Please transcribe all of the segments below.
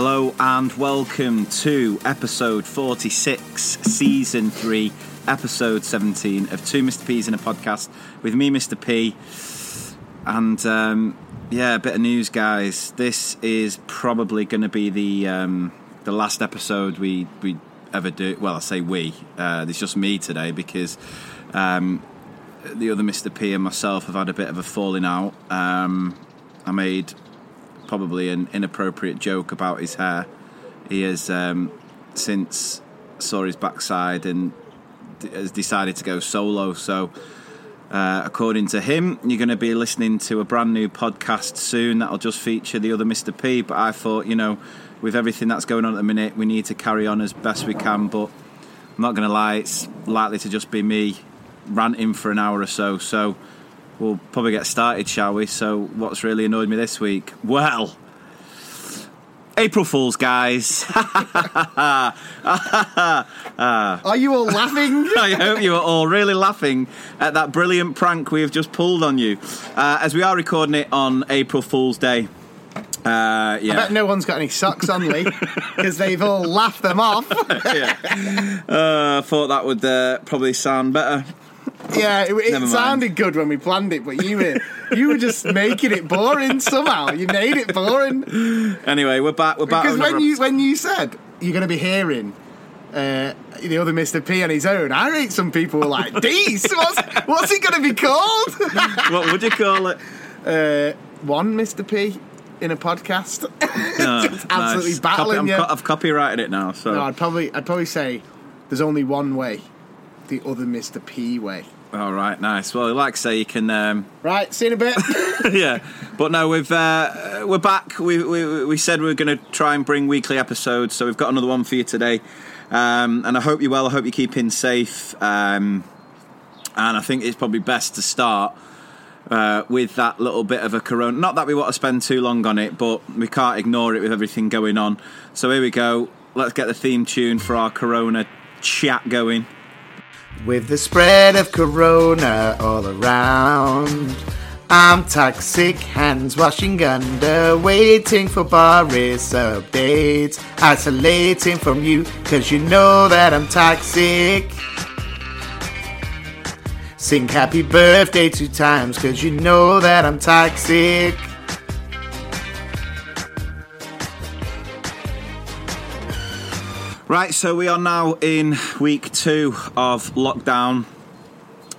Hello and welcome to episode 46, season 3, episode 17 of Two Mr. P's in a podcast with me, Mr. P. And um, yeah, a bit of news, guys. This is probably going to be the um, the last episode we we ever do. Well, I say we. Uh, it's just me today because um, the other Mr. P and myself have had a bit of a falling out. Um, I made probably an inappropriate joke about his hair. He has um, since saw his backside and d- has decided to go solo. So, uh, according to him, you're going to be listening to a brand new podcast soon that'll just feature the other Mr. P. But I thought, you know, with everything that's going on at the minute, we need to carry on as best we can. But I'm not going to lie, it's likely to just be me ranting for an hour or so. So we'll probably get started, shall we? So, what's really annoyed me this week? Well, April Fools, guys. Are you all laughing? I hope you are all really laughing at that brilliant prank we have just pulled on you. Uh, as we are recording it on April Fool's Day. Uh, yeah. I bet no one's got any socks on, Lee, because they've all laughed them off. yeah. Uh, I thought that would uh, probably sound better. Yeah, it, it sounded good when we planned it, but you were you were just making it boring somehow. You made it boring Anyway, we're back. We're back. because when you when you said you're going to be hearing. Uh, the other Mr. P on his own. I rate some people were like, "Dees, what's, what's it going to be called?" what would you call it? uh, one Mr. P in a podcast. No, absolutely nice. battling Copy, you. co- I've copyrighted it now. So, no, I'd probably I'd probably say there's only one way, the other Mr. P way. All right, nice. Well, like I say, you can. Um, Right, see you in a bit. yeah, but no, we've uh, we're back. We, we we said we were going to try and bring weekly episodes, so we've got another one for you today. Um, and I hope you're well. I hope you're keeping safe. Um, and I think it's probably best to start uh, with that little bit of a corona. Not that we want to spend too long on it, but we can't ignore it with everything going on. So here we go. Let's get the theme tune for our corona chat going. With the spread of corona all around, I'm toxic, hands washing under, waiting for Boris updates, isolating from you, cause you know that I'm toxic. Sing happy birthday two times, cause you know that I'm toxic. Right, so we are now in week two of lockdown.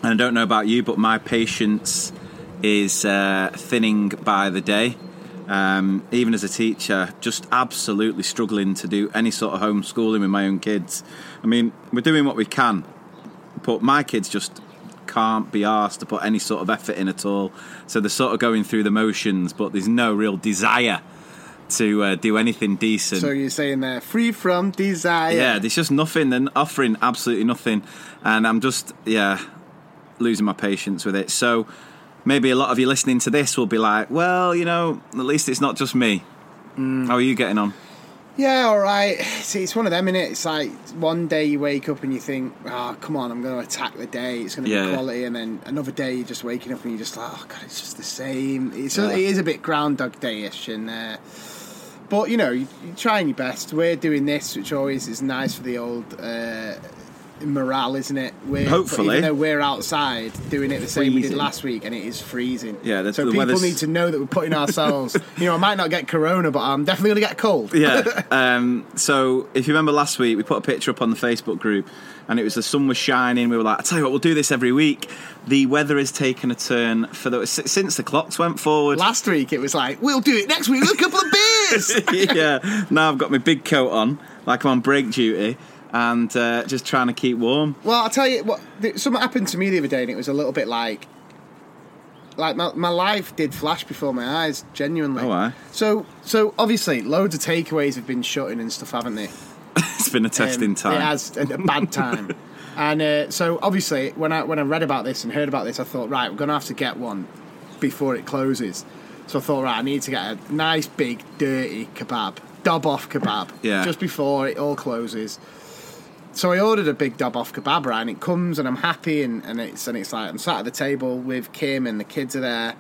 And I don't know about you, but my patience is uh, thinning by the day. Um, even as a teacher, just absolutely struggling to do any sort of homeschooling with my own kids. I mean, we're doing what we can, but my kids just can't be asked to put any sort of effort in at all. So they're sort of going through the motions, but there's no real desire to uh, do anything decent. So you're saying they're free from desire. Yeah, there's just nothing. They're offering absolutely nothing, and I'm just yeah losing my patience with it. So maybe a lot of you listening to this will be like, well, you know, at least it's not just me. Mm. How are you getting on? Yeah, all right. See, it's one of them, innit? It's like one day you wake up and you think, oh, come on, I'm going to attack the day. It's going to Yeah. be quality. And then another day you're just waking up and you're just like, oh, God, it's just the same. It's Yeah. It is a bit Groundhog Day-ish. And, uh, but, you know, you, you're trying your best. We're doing this, which always is nice for the old uh, morale, isn't it? We're, Hopefully. Even though we're outside doing it the same we did last week and it is freezing. Yeah, the- so the people weather's- need to know that we're putting ourselves, you know, I might not get corona, but I'm definitely going to get cold. Yeah. um, so if you remember last week, we put a picture up on the Facebook group, and it was the sun was shining. We were like, I tell you what, we'll do this every week. The weather has taken a turn for the since the clocks went forward. Last week it was like, we'll do it next week with a couple of beers. yeah. Now I've got my big coat on, like I'm on break duty, and uh, just trying to keep warm. well, I'll tell you what, th- something happened to me the other day and it was a little bit like, like my, my life did flash before my eyes, genuinely. Oh, aye. So, so obviously loads of takeaways have been shutting and stuff, haven't they? it's been a testing Um, time. It has a, a bad time. and uh, so obviously when I, when I read about this and heard about this, I thought, right, we're going to have to get one before it closes. So I thought, right, I need to get a nice big dirty kebab, dob off kebab, Yeah. just before it all closes. So I ordered a big dob off kebab, right, and it comes, and I'm happy, and, and it's and it's like I'm sat at the table with Kim, and the kids are there,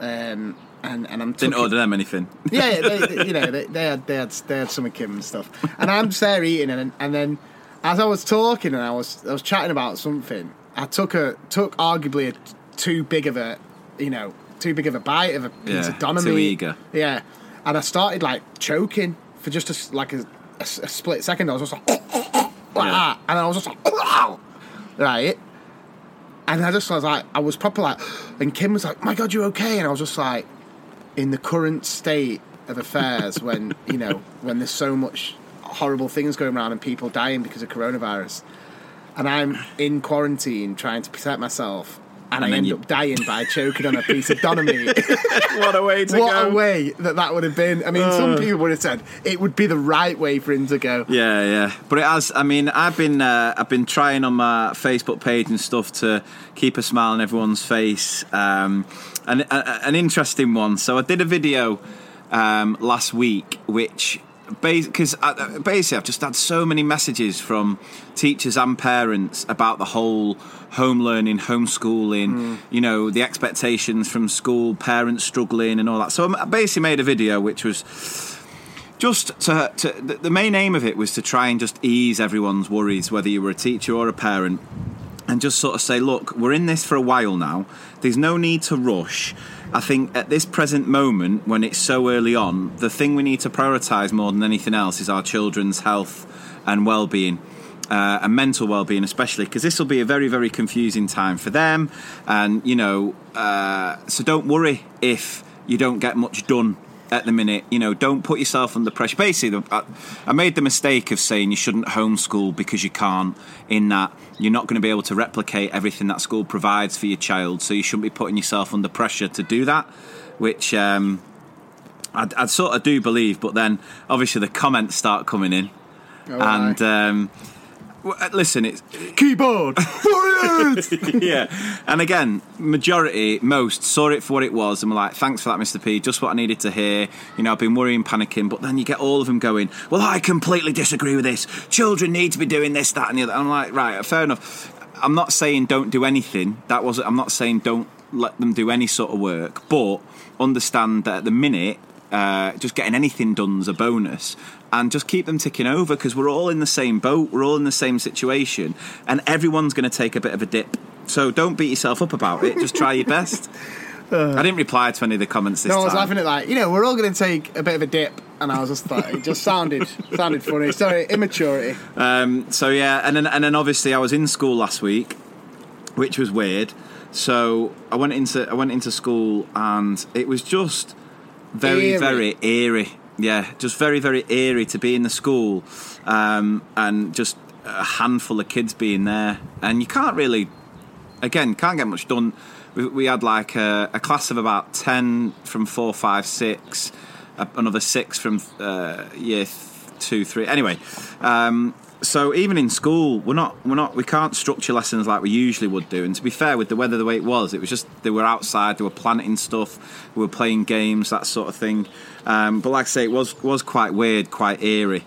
um, and and I'm Didn't tucking- order them anything. yeah, they, they- you know, they, they had they had they had some of Kim and stuff, and I'm just there eating, and and then as I was talking and I was I was chatting about something, I took a took arguably a too big of a, you know, too big of a bite of a piece Yeah, of doner too meat. eager. Yeah, and I started like choking for just a, like a, a a split second. I was just like, like that, and I was just like, right. And I just was like, I was proper like, and Kim was like, "My God, you're okay," and I was just like, in the current state of affairs when you know when there's so much horrible things going around and people dying because of coronavirus and i'm in quarantine trying to protect myself and, And I end you- up dying by choking on a piece of doner meat. what a way to what go. a way that that would have been. I mean, some people would have said it would be the right way for him to go. Yeah, yeah, but it has. I mean, I've been uh, I've been trying on my Facebook page and stuff to keep a smile on everyone's face. Um, an, a, an interesting one. So I did a video um, last week, which because uh, basically I've just had so many messages from teachers and parents about the whole home learning, homeschooling, hmm. you know, the expectations from school, parents struggling, and all that. So I basically made a video which was just to, to the main aim of it was to try and just ease everyone's worries, whether you were a teacher or a parent, and just sort of say, look, we're in this for a while now. There's no need to rush. I think at this present moment, when it's so early on, the thing we need to prioritise more than anything else is our children's health and well-being. Uh, and mental well-being, especially because this will be a very, very confusing time for them, and you know, uh, so don't worry if you don't get much done at the minute. You know, don't put yourself under pressure. Basically, the- I, I made the mistake of saying you shouldn't homeschool because you can't. In that, you're not going to be able to replicate everything that school provides for your child, so you shouldn't be putting yourself under pressure to do that. Which um, I'd, I'd sort of do believe, but then obviously the comments start coming in, and. Um, w- uh, Listen, it's Keyboard warriors. yeah. And again, majority, most saw it for what it was and were like, thanks for that, Mr. P. Just what I needed to hear. You know, I've been worrying, panicking. But then you get all of them going, well, I completely disagree with this. Children need to be doing this, that, and the other. I'm like, right, fair enough. I'm not saying don't do anything. That wasn't, I'm not saying don't let them do any sort of work. But understand that at the minute, uh, just getting anything done is a bonus and just keep them ticking over because we're all in the same boat we're all in the same situation and everyone's going to take a bit of a dip so don't beat yourself up about it just try your best i didn't reply to any of the comments this no, I was time laughing at that. you know we're all going to take a bit of a dip, and I was just like it just sounded sounded funny. Sorry, immaturity. Um, so yeah, and then and then obviously I was in school last week, which was weird. So I went into I went into school and it was just very Eerie. very eerie. Yeah, just very very eerie to be in the school, um, and just a handful of kids being there, and you can't really, again, can't get much done. We, we had like a, a class of about ten from four, five, six, a, another six from uh, year th- two, three. Anyway, um, so even in school, we're not, we're not, we can't structure lessons like we usually would do. And to be fair, with the weather the way it was, it was just they were outside, they were planting stuff, we were playing games, that sort of thing. Um, but like I say, it was was quite weird, quite eerie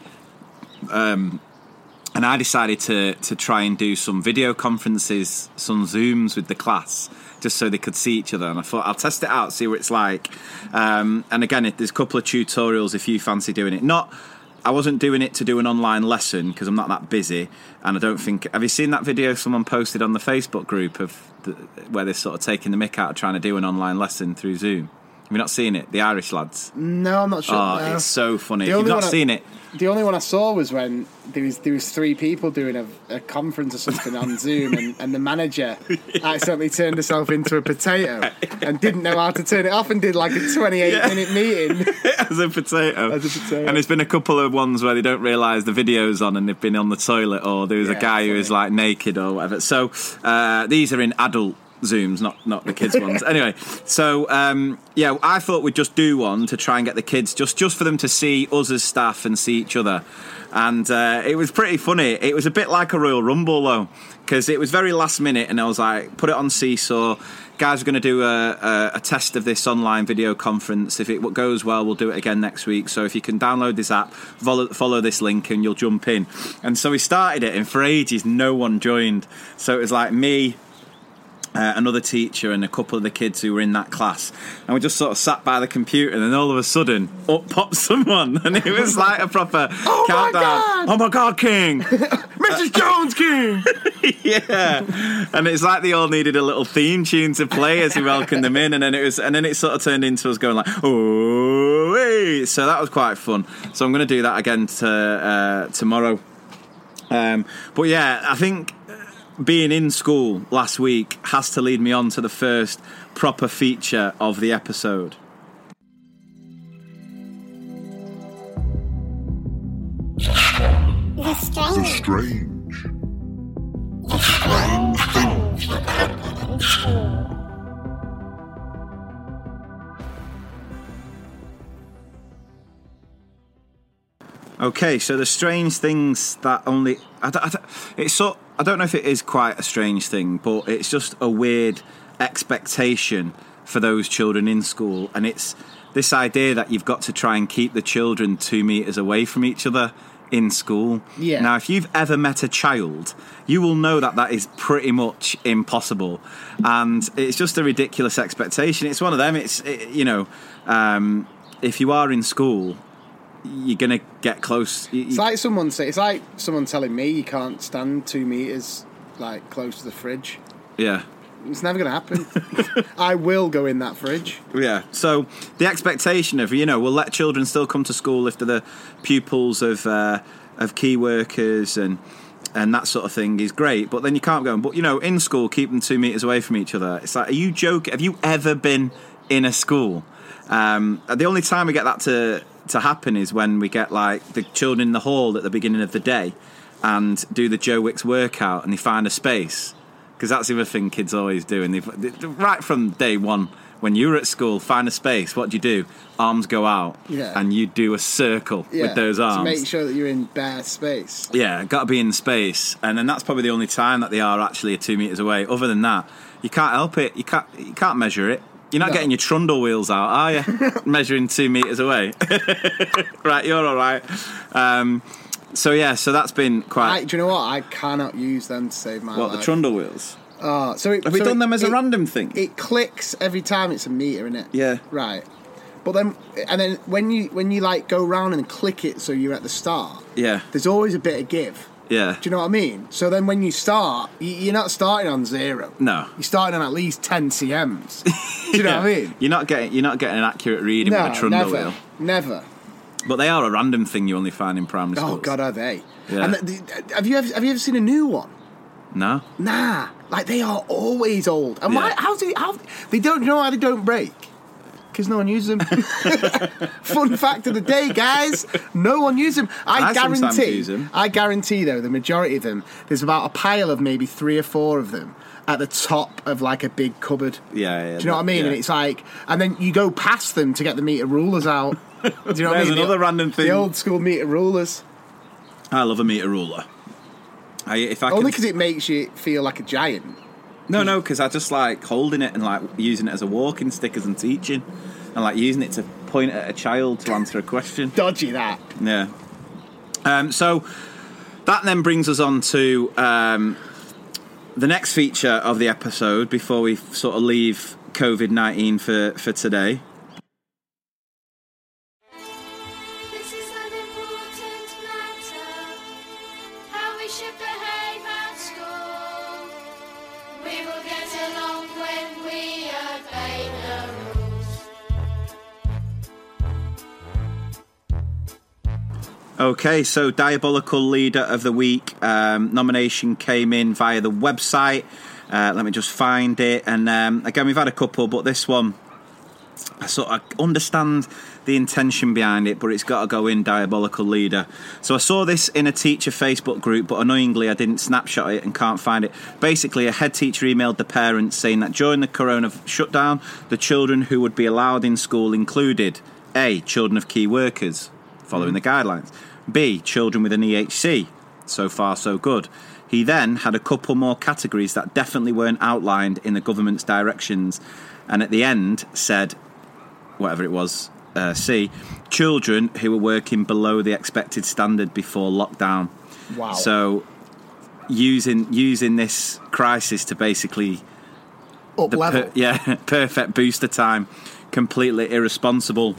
and I decided to to try and do some video conferences, some zooms with the class, just so they could see each other. And I thought I'll test it out, see what it's like. Um, and again, there's a couple of tutorials if you fancy doing it. Not, I wasn't doing it to do an online lesson because I'm not that busy, and I don't think. Have you seen that video someone posted on the Facebook group of the, where they're sort of taking the mick out of trying to do an online lesson through Zoom? Have you not seen it? The Irish lads. No, I'm not sure. Oh, no. it's so funny. The If you've not I- seen it, The only one I saw was when there was there was three people doing a, a conference or something on Zoom, and, and the manager accidentally turned herself into a potato and didn't know how to turn it off, and did like a 28 Yeah. minute meeting. as a potato. As a potato. And there's been a couple of ones where they don't realise the video's on and they've been on the toilet, or there was a guy who is like naked or whatever. So uh, these are in adult zooms, not not the kids ones. Anyway, so um, yeah, I thought we'd just do one to try and get the kids just just for them to see us as staff and see each other. And uh, it was pretty funny. It was a bit like a Royal Rumble though, because it was very last minute, and I was like, put it on Seesaw. Guys, we're going to do a, a, a test of this online video conference. If it goes well, we'll do it again next week. So if you can download this app, follow, follow this link, and you'll jump in. And so we started it, and for ages, no one joined. So it was like me, uh, another teacher and a couple of the kids who were in that class, and we just sort of sat by the computer, and then all of a sudden, up popped someone, and it was like a proper Oh my countdown. God! Oh my god, King! Mrs. Jones King. yeah, and it's like they all needed a little theme tune to play as we welcomed them in, and then it was, and then it sort of turned into us going like, oh, hey. so that was quite fun. So I'm going to do that again to, uh, tomorrow. Um, but yeah, I think being in school last week has to lead me on to the first proper feature of the episode. The strange. The strange. The strange things that happen in school. Okay, so the strange things that only I I it's so I don't know if it is quite a strange thing, but it's just a weird expectation for those children in school, and it's this idea that you've got to try and keep the children two meters away from each other in school. Yeah. Now, if you've ever met a child, you will know that that is pretty much impossible, and it's just a ridiculous expectation. It's one of them. It's it, you know, um, if you are in school, you're gonna get close. You- It's like someone say. It's like someone telling me you can't stand two meters like close to the fridge. yeah. It's never going to happen. I will go in that fridge. Yeah. So the expectation of you know we'll let children still come to school if they're the pupils of uh, of key workers and and that sort of thing is great. But then you can't go. But you know, in school, keep them two meters away from each other. It's like, are you joking? Have you ever been in a school? Um, the only time we get that to to happen is when we get like the children in the hall at the beginning of the day and do the Joe Wicks workout and they find a space because that's the other thing kids always do. And they've they- right from day one, when you were at school, find a space. What do you do? Arms go out, Yeah. and you do a circle Yeah, with those arms to make sure that you're in bare space. Yeah, got to be in space, and then that's probably the only time that they are actually two meters away. Other than that, you can't help it. You can't. You can't measure it. You're not No. getting your trundle wheels out, are you? Measuring two meters away. right, you're all right. Um, so yeah, so that's been I, quite. do you know what? I cannot use them to save my what the trundle wheels? Oh, so it, Have we done it- them as a random thing? It clicks every time it's a meter, in it? Yeah. Right. But then, and then when you when you like go round and click it, so you're at the start. yeah, There's always a bit of give. Yeah. Do you know what I mean? So then when you start, you're not starting on zero. No. You're starting on at least 10 CMs. Do you know what I mean? You're not getting you're not getting an accurate reading No, with a trundle never. wheel. Never. But they are a random thing you only find in primary oh, schools. Oh, God, are they? Yeah. And the, the- have, you ever, have you ever seen a new one? No. Nah. Like, they are always old. And why? Yeah. How's it? How, they don't you know why they don't break? Because no one uses them. Fun fact of the day, guys. No one uses them. I, I guarantee. use 'em. I guarantee, though, the majority of them. There's about a pile of maybe three or four of them at the top of like a big cupboard. Yeah, yeah. Do you know what I mean? yeah. And it's like, and then you go past them to get the meter rulers out. Do you know what I There's mean? another the, random thing. The old school meter rulers. I love a meter ruler. I, if I Only can, because it makes you feel like a giant. No, no, because I just like holding it and like using it as a walking stick as I'm teaching, and like using it to point at a child to answer a question. Dodgy that. Yeah. Um, so that then brings us on to um, the next feature of the episode before we sort of leave COVID nineteen for for today. Okay, so Diabolical Leader of the Week um, nomination came in via the website. Uh, let me just find it. And um, again, we've had a couple, but this one, I sort of understand the intention behind it, but it's got to go in Diabolical Leader. So I saw this in a teacher Facebook group, but annoyingly, I didn't snapshot it and can't find it. Basically, a head teacher emailed the parents saying that during the corona shutdown, the children who would be allowed in school included A. Children of key workers, following the guidelines, B. Children with an EHC. So far, so good. He then had a couple more categories that definitely weren't outlined in the government's directions, and at the end said, whatever it was, uh, C, children who were working below the expected standard before lockdown. Wow. So using using this crisis to basically up level. per- yeah, perfect booster time, completely irresponsible.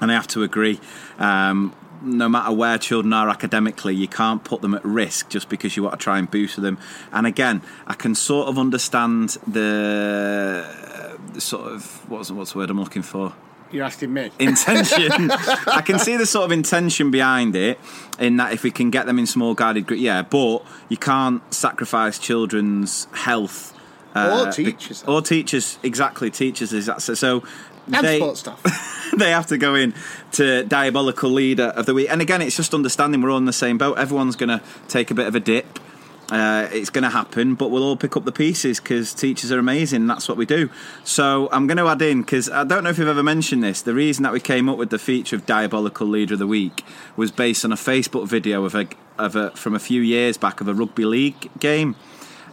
And I have to agree. Um, no matter where children are academically, you can't put them at risk just because you want to try and boost them. And again, I can sort of understand the, the sort of what's what's the word I'm looking for You're asking me. intention. I can see the sort of intention behind it, in that if we can get them in small guided group, yeah. But you can't sacrifice children's health. uh, Or teachers. Or teachers, exactly. Teachers is that so. so and they, sports stuff. they have to go in to diabolical leader of the week. And again, it's just understanding we're all in the same boat. Everyone's going to take a bit of a dip. Uh, it's going to happen, but we'll all pick up the pieces because teachers are amazing. That's what we do. So I'm going to add in because I don't know if you've ever mentioned this. The reason that we came up with the feature of diabolical leader of the week was based on a Facebook video of a, of a from a few years back of a rugby league game,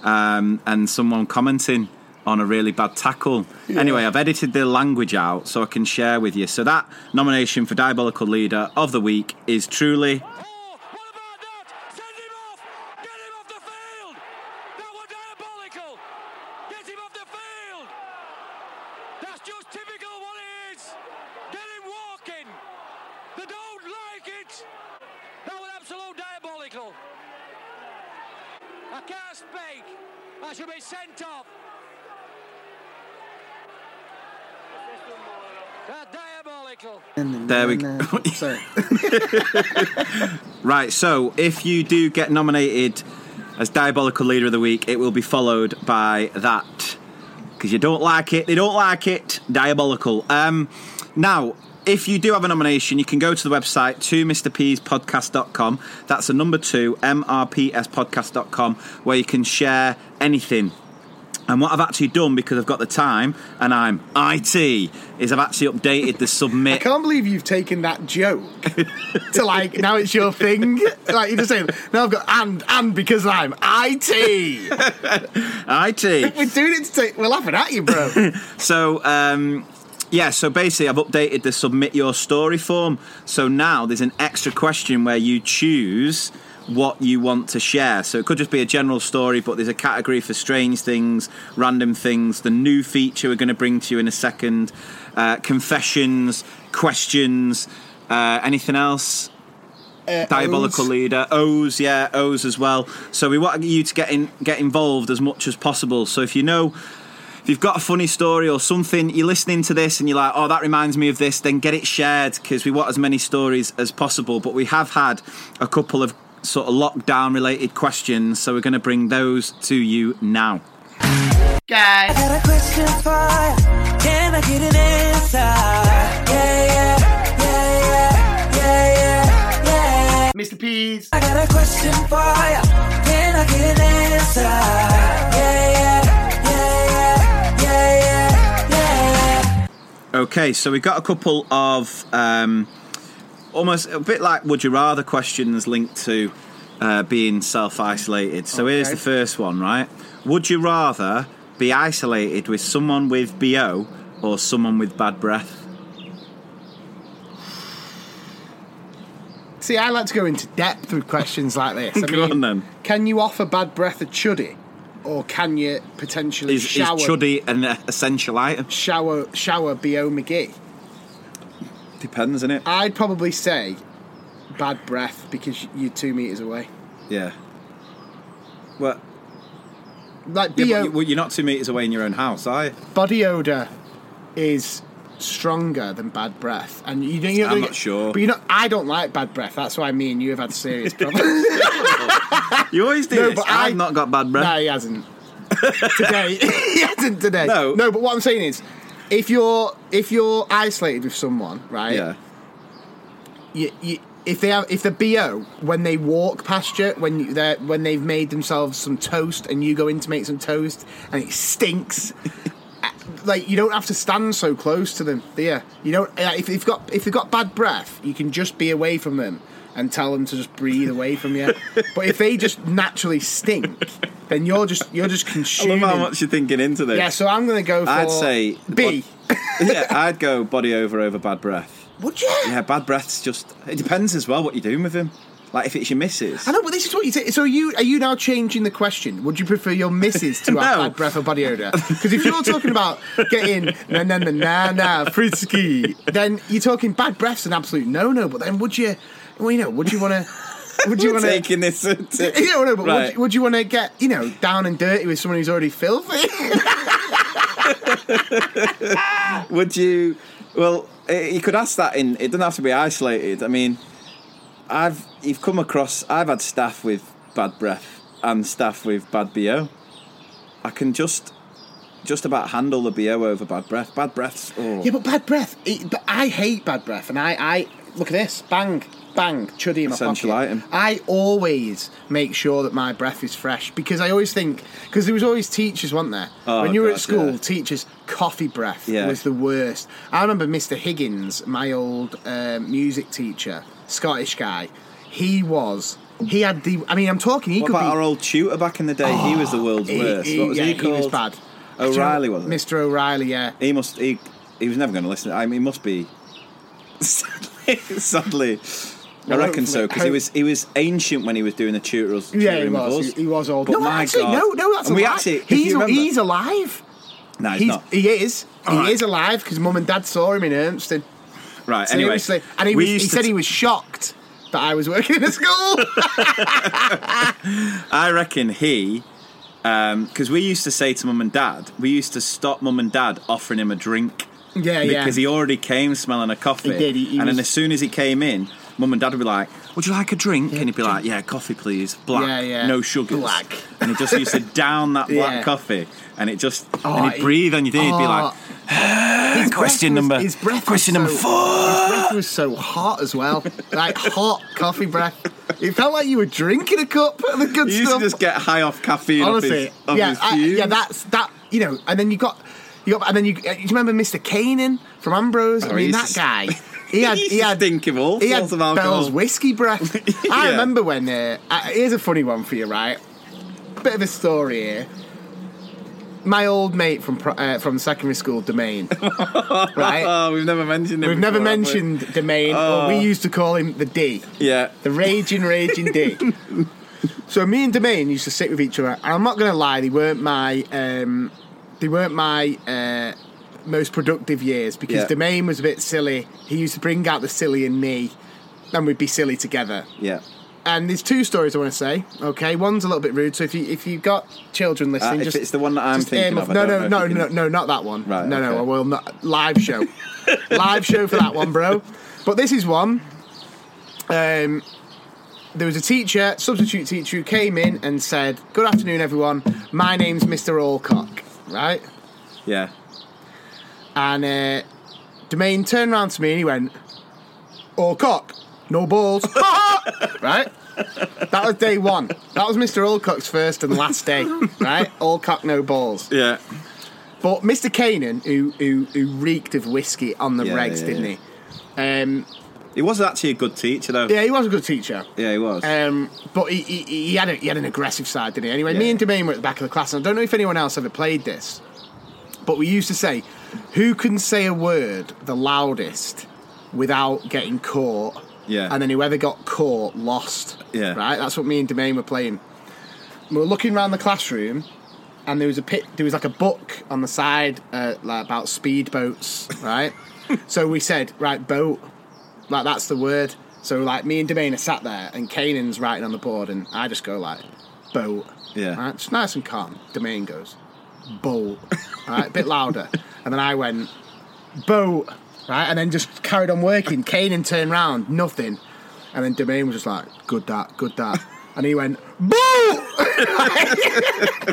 um, and someone commenting on a really bad tackle. Anyway, I've edited the language out so I can share with you. So that nomination for diabolical leader of the week is truly Oh, what about that? Send him off! Get him off the field! That was diabolical! Get him off the field! That's just typical what it is! Get him walking! They don't like it! That was absolute diabolical! I can't speak! I should be sent off! That's diabolical! There we go. Sorry. Right, so if you do get nominated as Diabolical Leader of the Week, it will be followed by that. Because you don't like it, they don't like it. Diabolical. Um, now, if you do have a nomination, you can go to the website to mrpspodcast.com. That's the number two, mrpspodcast.com, where you can share anything. And what I've actually done, because I've got the time and I'm IT, is I've actually updated the submit. I can't believe you've taken that joke to like now it's your thing. Like you're just saying, now I've got and and because I'm IT. IT. We're doing it to take. We're laughing at you, bro. So, um, yeah, so basically, I've updated the submit your story form. So now there's an extra question where you choose what you want to share. So it could just be a general story, but there's a category for strange things, random things, the new feature we're going to bring to you in a second, uh, confessions, questions, uh, anything else? Diabolical O's. leader, O's, yeah, O's as well. So we want you to get in, get involved as much as possible. So if you know if you've got a funny story or something, you're listening to this and you're like, oh, that reminds me of this, then get it shared because we want as many stories as possible. But we have had a couple of sort of lockdown related questions, so we're going to bring those to you now. Guys, got a question for. Can I get an answer? Yeah, yeah, yeah, yeah, yeah, yeah, yeah. Mr. Peas. I got a question for ya. Can I get an answer? Yeah, yeah, yeah, yeah, yeah, yeah, yeah. Okay, so we've got a couple of um, almost a bit like would you rather questions linked to uh, being self isolated. So here's the first one, right? Would you rather be isolated with someone with BO or someone with bad breath? See, I like to go into depth with questions like this. I mean, on then. Can you offer bad breath a chuddy, or can you potentially Is, is chuddy an essential item? shower shower Bo McGee? Depends, isn't it? I'd probably say bad breath because you're two meters away. Yeah. Well, Like yeah, but you- well, you're not two meters away in your own house, are you? body odor is stronger than bad breath, and you don't. You're I'm gonna not sure. But you know, I don't like bad breath. That's why me and you have had serious problems. You always do No, this. but I've not got bad breath. no, he hasn't. today, he hasn't today. No. no. But what I'm saying is, if you're if you're isolated with someone, right? Yeah. you, you, if they have if the bo when they walk past you when they're when they've made themselves some toast and you go in to make some toast and it stinks uh, like you don't have to stand so close to them yeah you don't if you've got if you've got bad breath you can just be away from them and tell them to just breathe away from you but if they just naturally stink then you're just you're just consuming. I love how much you're thinking into this. yeah so i'm gonna go for I'd say b yeah, I'd go body over over bad breath. would you Yeah, bad breath's just. It depends as well what you're doing with him. Like if it's your missus. I know, but this is what you say. So are you are you now changing the question? Would you prefer your missus to have bad breath or body odor? Because if you're talking about getting na na na na na frisky, then you're talking bad breath's an absolute no no. But then would you, well, you know, would you want to? Would you want to? taking this. To, You know, no, but Right. would, you- would you want to get you know down and dirty with someone who's already filthy? Would you? Well, eh, you could ask that in. It doesn't have to be isolated. I mean, I've you've come across. I've had staff with bad breath and staff with bad bo. I can just just about handle the bo over bad breath. Bad breaths. Oh. yeah, but bad breath. It, but I hate bad breath, and I, I look at this, bang, bang, chuddy in my Essential pocket. item. I always make sure that my breath is fresh because I always think because there was always teachers, weren't there? Oh, when you were God, at school, yeah. teachers coffee breath Yeah. was the worst. I remember Mr. Higgins, my old um, music teacher, Scottish guy. He was. He had the. I mean, I'm talking. He What could about be. our old tutor back in the day? he was the world's he- worst. he- what was yeah, he called? was bad. O'Reilly, was it? Mr. O'Reilly, yeah. He must. He, he was never going to listen. I mean, he must be. Sadly, sadly. I Well, reckon so because he was he was ancient when he was doing the tutorials. Yeah, he was. He, he was old. But no, actually, God. no, no, that's And a we lie. actually- he's, he's alive. No, he's, He's, not. he is. He All right. is alive because mum and dad saw him in Urmston. Right. Anyway, Seriously. and he, was, he said t- he was shocked that I was working in a school. I reckon he, um, because we used to say to mum and dad, we used to stop mum and dad offering him a drink. Yeah, yeah. Because he already came smelling a coffee. He did, he- he and then as soon as he came in, mum and dad would be like, "Would you like a drink?" And he'd be like, "Yeah, coffee, please, black, Yeah, yeah. no sugars." Black. And he just used to down that black Yeah. coffee, and it just Oh, and he'd he- breathe on you. He'd be Oh, like, his question breath was- number- His breath question was number so, four. His breath was so hot as well, like hot coffee breath. It felt like you were drinking a cup of the good "He used stuff. to just get high off caffeine Honestly, off his, off yeah, his I, fumes." yeah, that's that. You know, and then you got, you got, and then you. uh, You remember Mr. Kanan from Ambrose? I Oh, mean, that guy. He had, He had, stink of all he had sorts of alcohol. Bell's whiskey breath. I Yeah. remember when. Uh, here's a funny one for you, right? Bit of a story here. My old mate from pro- uh, from secondary school, Domain, right? Oh, we've never mentioned him. We've never before, we? mentioned Domain, but Oh. we used to call him the D. Yeah. The raging, raging D. so me and Domain used to sit with each other, and I'm not going to lie, they weren't my, um, they weren't my uh, most productive years because Yeah. Domain was a bit silly. He used to bring out the silly in me, and we'd be silly together. Yeah. And there's two stories I want to say. Okay, one's a little bit rude, so if you if you've got children listening, Uh, just it's the one that I'm thinking of, no, no, no, no, no, not that one. Right, no, no. I will not. Live show, live show for that one, bro. But this is one. Um, there was a teacher, substitute teacher, who came in and said, "Good afternoon, everyone. My name's Mr. Alcock." Right, Yeah. And uh, Domain turned around to me and he went, Alcock, no balls. right? That was day one. That was Mr. Alcock's first and last day. Right? Alcock, no balls. Yeah. But Mr. Kanan, who, who, who reeked of whiskey on the Yeah, regs, yeah, didn't he? Um, He was actually a good teacher, though. yeah, he was a good teacher. Yeah, he was. Um, but he, he, he had a, he had an aggressive side, didn't he? Anyway, me Yeah. and Domain were at the back of the class, and I don't know if anyone else ever played this, but we used to say, "Who can say a word the loudest without getting caught?" Yeah. And then whoever got caught lost. Yeah. Right. That's what me and Domain were playing. We were looking around the classroom, and there was a pit. There was like a book on the side, uh, like about speedboats. Right. so we said, "Right, boat." Like that's the word. So like me and Domain are sat there and Kanan's writing on the board and I just go like boat. Yeah. Right, just nice and calm. Domain goes, boat. Right, a bit louder. And then I went, boat. Right, and then just carried on working. Kanan turned round, nothing. And then Domain was just like, good that, good that. And he went, boat!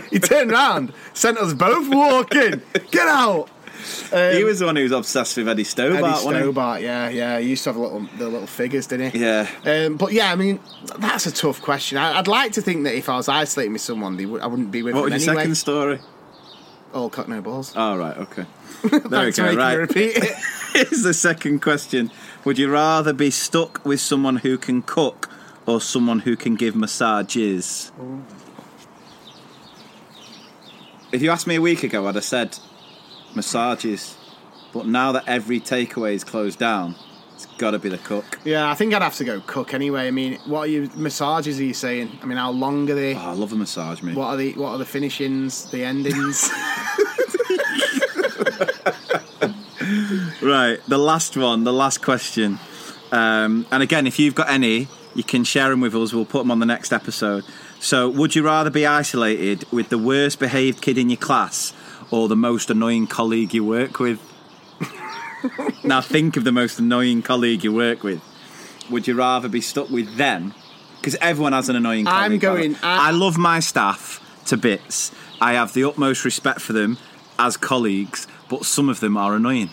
he turned round, sent us both walking. Get out! he was the one who was obsessed with Eddie Stobart, Eddie? Stobart, yeah, yeah. He used to have little the little figures, didn't he? Yeah. Um, but yeah, I mean, that's a tough question. I, I'd like to think that if I was isolating with someone, they would, I wouldn't be with What them was your anyway. second story? All cock no balls. Oh, right, okay. There we Thanks for go, me right. repeat it. Here's the second question Would you rather be stuck with someone who can cook or someone who can give massages? If you asked me a week ago, I'd have said massages. But now that every takeaway is closed down, It's got to be the cook. Yeah, I think I'd have to go cook anyway. I mean, what are you massages are you saying? I mean, how long are they? Oh, I love a massage, mate. What are the what are the finishings, the endings? Right, the last one, the last question. Um, and again, if you've got any, you can share them with us. We'll put them on the next episode. So, would you rather be isolated with the worst behaved kid in your class or the most annoying colleague you work with? now, think of the most annoying colleague you work with. Would you rather be stuck with them? Because everyone has an annoying colleague. I'm by the way. going- I- I love my staff to bits. I have the utmost respect for them as colleagues, but some of them are annoying.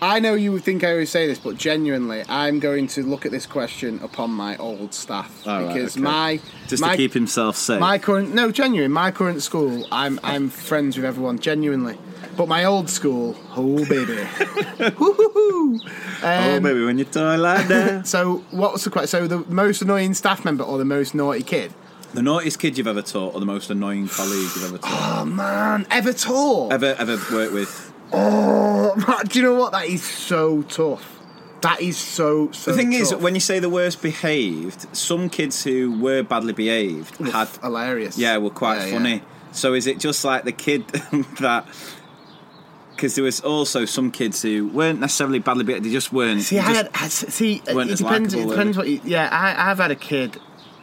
I know you would think I always say this, but genuinely, I'm going to look at this question upon my old staff All right, because okay. my Just my, to keep himself safe. my current no genuine my current school I'm I'm friends with everyone genuinely, but my old school oh baby, oh, Um, baby, when you toy like that. So what's the question? So the most annoying staff member or the most naughty kid? The naughtiest kid you've ever taught or the most annoying colleague you've ever taught? Oh man, ever taught? ever, ever worked with? Oh, man, do you know what? That is so tough. That is so so. The thing is, tough. when you say the worst behaved, some kids who were badly behaved had, hilarious. yeah, were quite Yeah, yeah. funny. So is it just like the kid that? Because there was also some kids who weren't necessarily badly behaved; they just weren't. See, I just- had, I, see, it weren't as depends. It likeable, depends what you. Yeah, I, I've had a kid.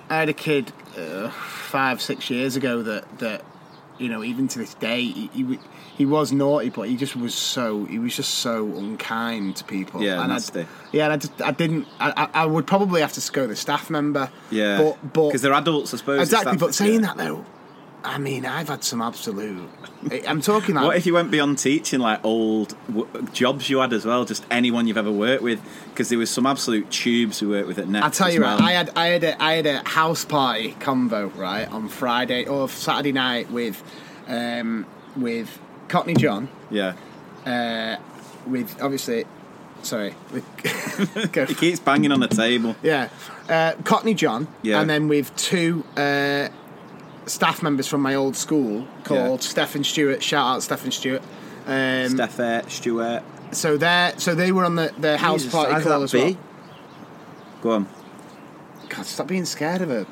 I had a kid uh, five, six years ago that that you know, even to this day, he, he he was naughty, but he just was so he was just so unkind to people. Yeah, and I, nasty. yeah, and I just I didn't. I, I I would probably have to go the staff member. yeah, but but because they're adults, I suppose. exactly. But saying yeah. that though, I mean, I've had some absolute. I'm talking like What if you went beyond teaching, like old w- jobs you had as well, just anyone you've ever worked with? Because there was some absolute tubes we worked with at Next. I'll tell you well. right. I had I had a I had a house party convo right on Friday or Saturday night with um, with Cockney John yeah, uh, with obviously sorry with, he keeps banging on the table. yeah uh, Cockney John Yeah. and then with two uh, staff members from my old school called Stephen Stewart. Shout out Stephen Stewart. Um, Steph, uh, Stuart, so they so they were on the, the house Jesus, party call as be? well. Go on. God, stop being scared of her.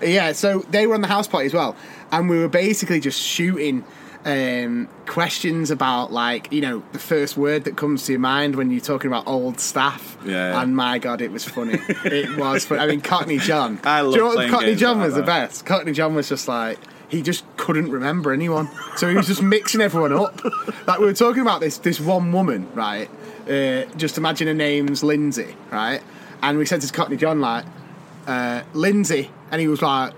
yeah, so they were on the house party as well, and we were basically just shooting um, questions about like you know the first word that comes to your mind when you're talking about old staff. Yeah, yeah. And my God, it was funny. it was. Funny. I mean, Cockney John. I love Do you know what Cockney John like was the best. Cockney John was just like. He just couldn't remember anyone, so he was just mixing everyone up. Like we were talking about this this one woman, right? Uh, just imagine her name's Lindsay, right? And we said to Cockney John like, uh, Lindsay, and he was like,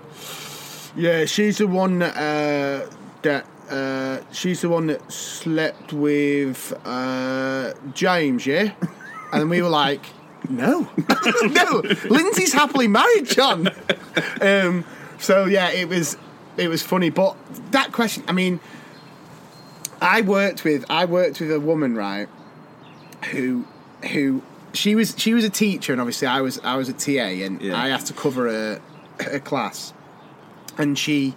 "Yeah, she's the one that uh, that uh, she's the one that slept with uh, James, yeah." And we were like, "No, no, Lindsay's happily married, John." Um, so yeah, it was it was funny, but that question, I mean, I worked with I worked with a woman, right, who who she was she was a teacher and obviously I was I was a TA and Yeah. I had to cover a, a class and she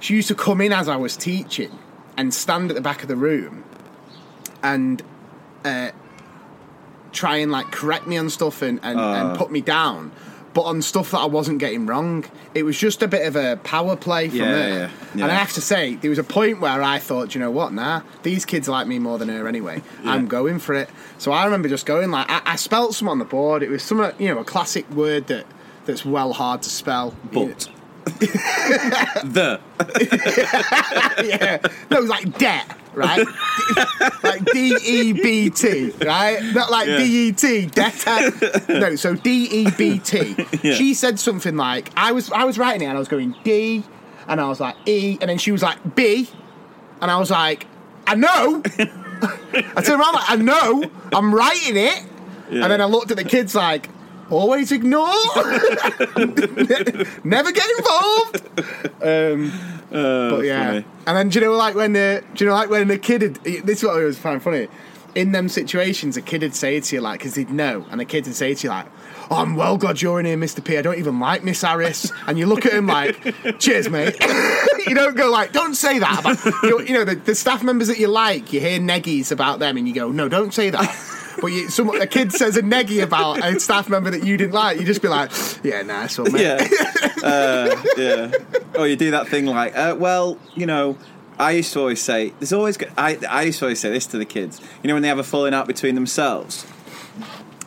she used to come in as I was teaching and stand at the back of the room and uh, try and like correct me on stuff and, and, and put me down but on stuff that I wasn't getting wrong. It was just a bit of a power play from Yeah, her yeah, and. I have to say there was a point where I thought you know what? Nah these kids like me more than her anyway. I'm going for it. So I remember just going like I, I spelt some on the board. It was some uh, you know a classic word that that's well hard to spell. But the yeah. No, it was like debt, right? like D E B T, right? Not like Yeah. D E T, debtor. No, so D E B T. She said something like, I was I was writing it and I was going D, and I was like E, and then she was like B, and I was like, I know. I turned around like, I know, I'm writing it. And then I looked at the kids like, always ignore. Never get involved. Um, but yeah, funny. and then do you know like when the do you know like when the kid had, this is what I was find funny. In them situations, a kid would say to you like because he'd know, and a kid would say to you like, oh, "I'm well glad you're in here, Mister P. I don't even like Miss Harris." And you look at him like, "Cheers, mate." you don't go like, "Don't say that." About, you know, you know the, the staff members that you like. You hear neggies about them, and you go, "No, don't say that." But you, some, a kid says a neggy about a staff member that you didn't like, you just be like, yeah, nice one, mate. yeah, uh, yeah. Or you do that thing like, uh, well, you know, I used to always say, there's always. I I used to always say this to the kids. You know, when they have a falling out between themselves,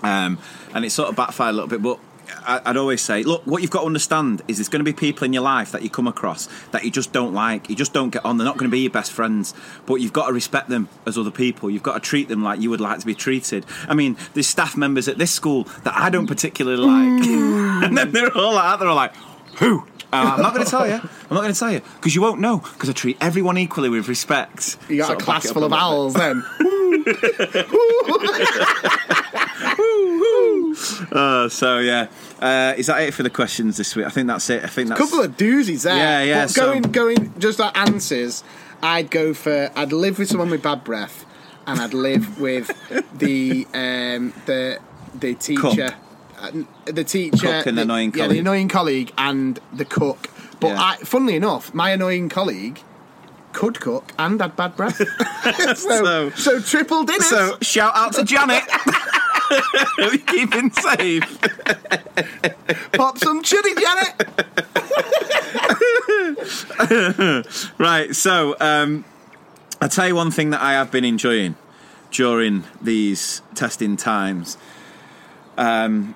um, and it sort of backfired a little bit, but. I- I'd always say, look, what you've got to understand is there's going to be people in your life that you come across that you just don't like. You just don't get on. They're not going to be your best friends, but you've got to respect them as other people. You've got to treat them like you would like to be treated. I mean, there's staff members at this school that I don't particularly like, and then they're all out. They're all like, who? Uh, I'm not going to tell you. I'm not going to tell you because you won't know. Because I treat everyone equally with respect. You got Sort a class full of owls then. Uh, so yeah, uh, is that it for the questions this week? I think that's it. I think that's a couple of doozies there. Yeah, yeah, But so- going, going, just our answers. I'd go for. I'd live with someone with bad breath, and I'd live with the um, the the teacher, uh, the teacher, Cook and the, annoying yeah, the colleague. annoying colleague, and the cook. But Yeah. I, funnily enough, my annoying colleague could cook and had bad breath. so, So- so, triple dinners. So shout out to Janet. Are we keeping safe? Pop some chili, Janet. Right. So um, I'll tell you one thing that I have been enjoying during these testing times. Um,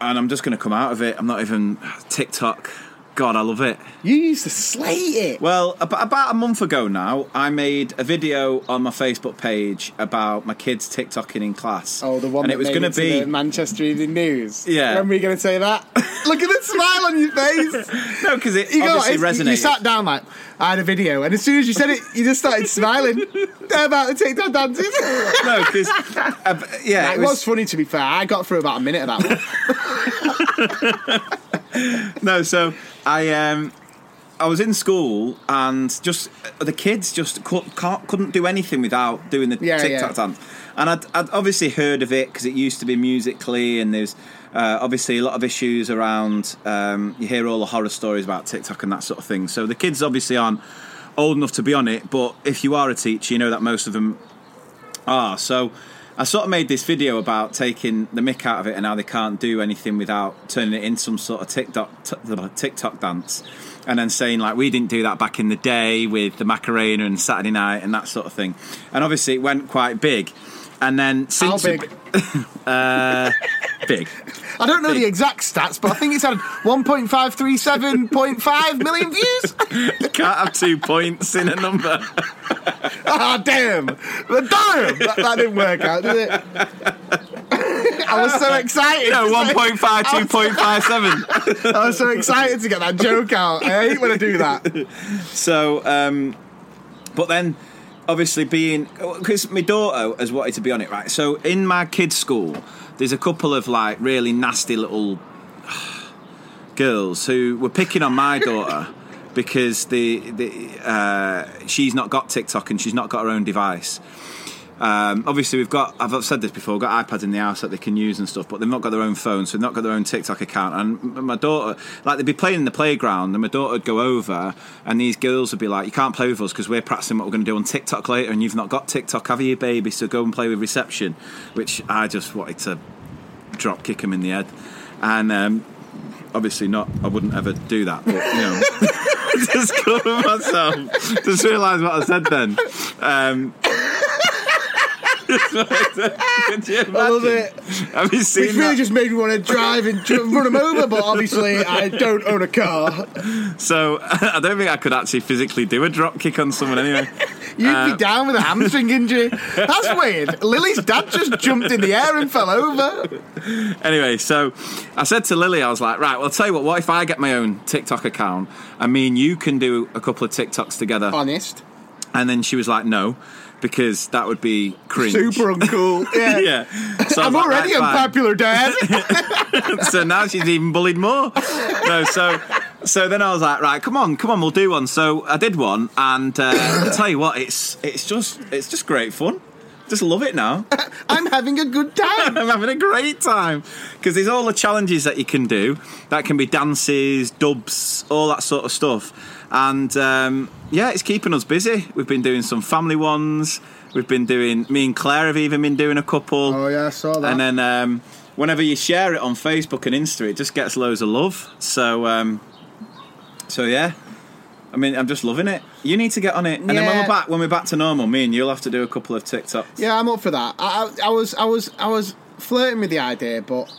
and I'm just going to come out of it. I'm not even TikTok. God, I love it. You used to slate it. Well, ab- about a month ago now, I made a video on my Facebook page about my kids TikToking in class. Oh, the one and that it was gonna be Manchester Evening News. Yeah. When were you going to say that? Look at the smile on your face. no, because it You, obviously like, resonated. you sat down like, I had a video, and as soon as you said it, you just started smiling about the TikTok dances. no, because uh, yeah, it it was was, funny to be fair. I got through about a minute of that one. no. So I um. I was in school and just the kids just couldn't do anything without doing the Yeah, TikTok yeah. dance. And I'd, I'd obviously heard of it because it used to be Musical.ly, and there's uh, obviously a lot of issues around. Um, you hear all the horror stories about TikTok and that sort of thing. So the kids obviously aren't old enough to be on it, but if you are a teacher, you know that most of them are. So I sort of made this video about taking the mick out of it and how they can't do anything without turning it into some sort of TikTok t- TikTok dance, and then saying like we didn't do that back in the day with the Macarena and Saturday Night and that sort of thing. And obviously it went quite big. And then How since big? Uh, big, I don't know the exact stats, but I think it's had 1.537.5 million views. you can't have two points in a number. Ah, damn. Damn. That, that didn't work out, did it? I was so excited. No, to say- 1.5, 2.57. I was so excited to get that joke out. I hate when I do that. So, um, but then obviously being because my daughter has wanted to be on it, right? So in my kids' school, there's a couple of like really nasty little girls who were picking on my daughter because the the uh, she's not got TikTok and she's not got her own device. Um, obviously, we've got, I've said this before, we've got iPads in the house that they can use and stuff, but they've not got their own phone, so they've not got their own TikTok account. And my daughter, like, they'd be playing in the playground, and my daughter would go over, and these girls would be like, You can't play with us because we're practicing what we're going to do on TikTok later, and you've not got TikTok, have you, baby? So go and play with reception, which I just wanted to drop kick him in the head. And um, obviously, not, I wouldn't ever do that, but, you know. just cover myself. Just realised what I said then. Um, Could you imagine? I love it. Have you seen It's really that? just made me want to drive and run them over, but obviously I don't own a car. So I don't think I could actually physically do a drop kick on someone anyway. You'd Uh, be down with a hamstring injury. That's weird. Lily's dad just jumped in the air and fell over. Anyway, so I said to Lily, I was like, right, well, I'll tell you what, what if I get my own TikTok account and me and you can do a couple of TikToks together? Honest. And then she was like, no, because that would be cringe. Super uncool. Yeah. Yeah. So I'm like, already fine. unpopular, Dad. so now she's even bullied more. No, so so then I was like, right, come on, come on, we'll do one. So I did one, and uh, I tell you what, it's it's just it's just great fun. Just love it now. I'm having a good time. I'm having a great time because there's all the challenges that you can do. That can be dances, dubs, all that sort of stuff. And um, yeah, it's keeping us busy. We've been doing some family ones. We've been doing. Me and Claire have even been doing a couple. Oh yeah, I saw that. And then um, whenever you share it on Facebook and Insta, it just gets loads of love. So, um, so yeah. I mean, I'm just loving it. You need to get on it, and then when Yeah. we're back, when we're back to normal, me and you'll have to do a couple of TikToks. Yeah, I'm up for that. I, I, I was, I was, I was flirting with the idea, but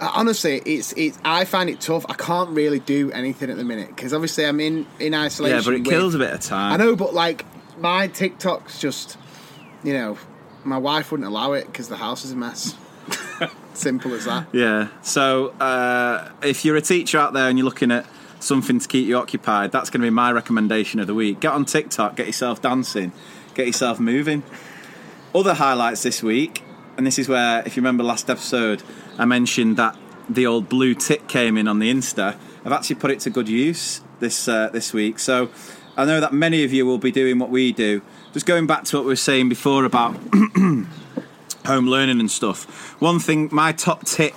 uh, honestly, it's, it's. I find it tough. I can't really do anything at the minute because obviously I'm in in isolation. Yeah, but it with- kills a bit of time. I know, but like my TikTok's just, you know, my wife wouldn't allow it because the house is a mess. Simple as that. Yeah. So uh, if you're a teacher out there and you're looking at something to keep you occupied, that's going to be my recommendation of the week. Get on TikTok, get yourself dancing, get yourself moving. Other highlights this week, and this is where, if you remember last episode, I mentioned that the old blue tick came in on the Insta. I've actually put it to good use this uh, this week. So I know that many of you will be doing what we do. Just going back to what we were saying before about home learning and stuff. One thing, my top tip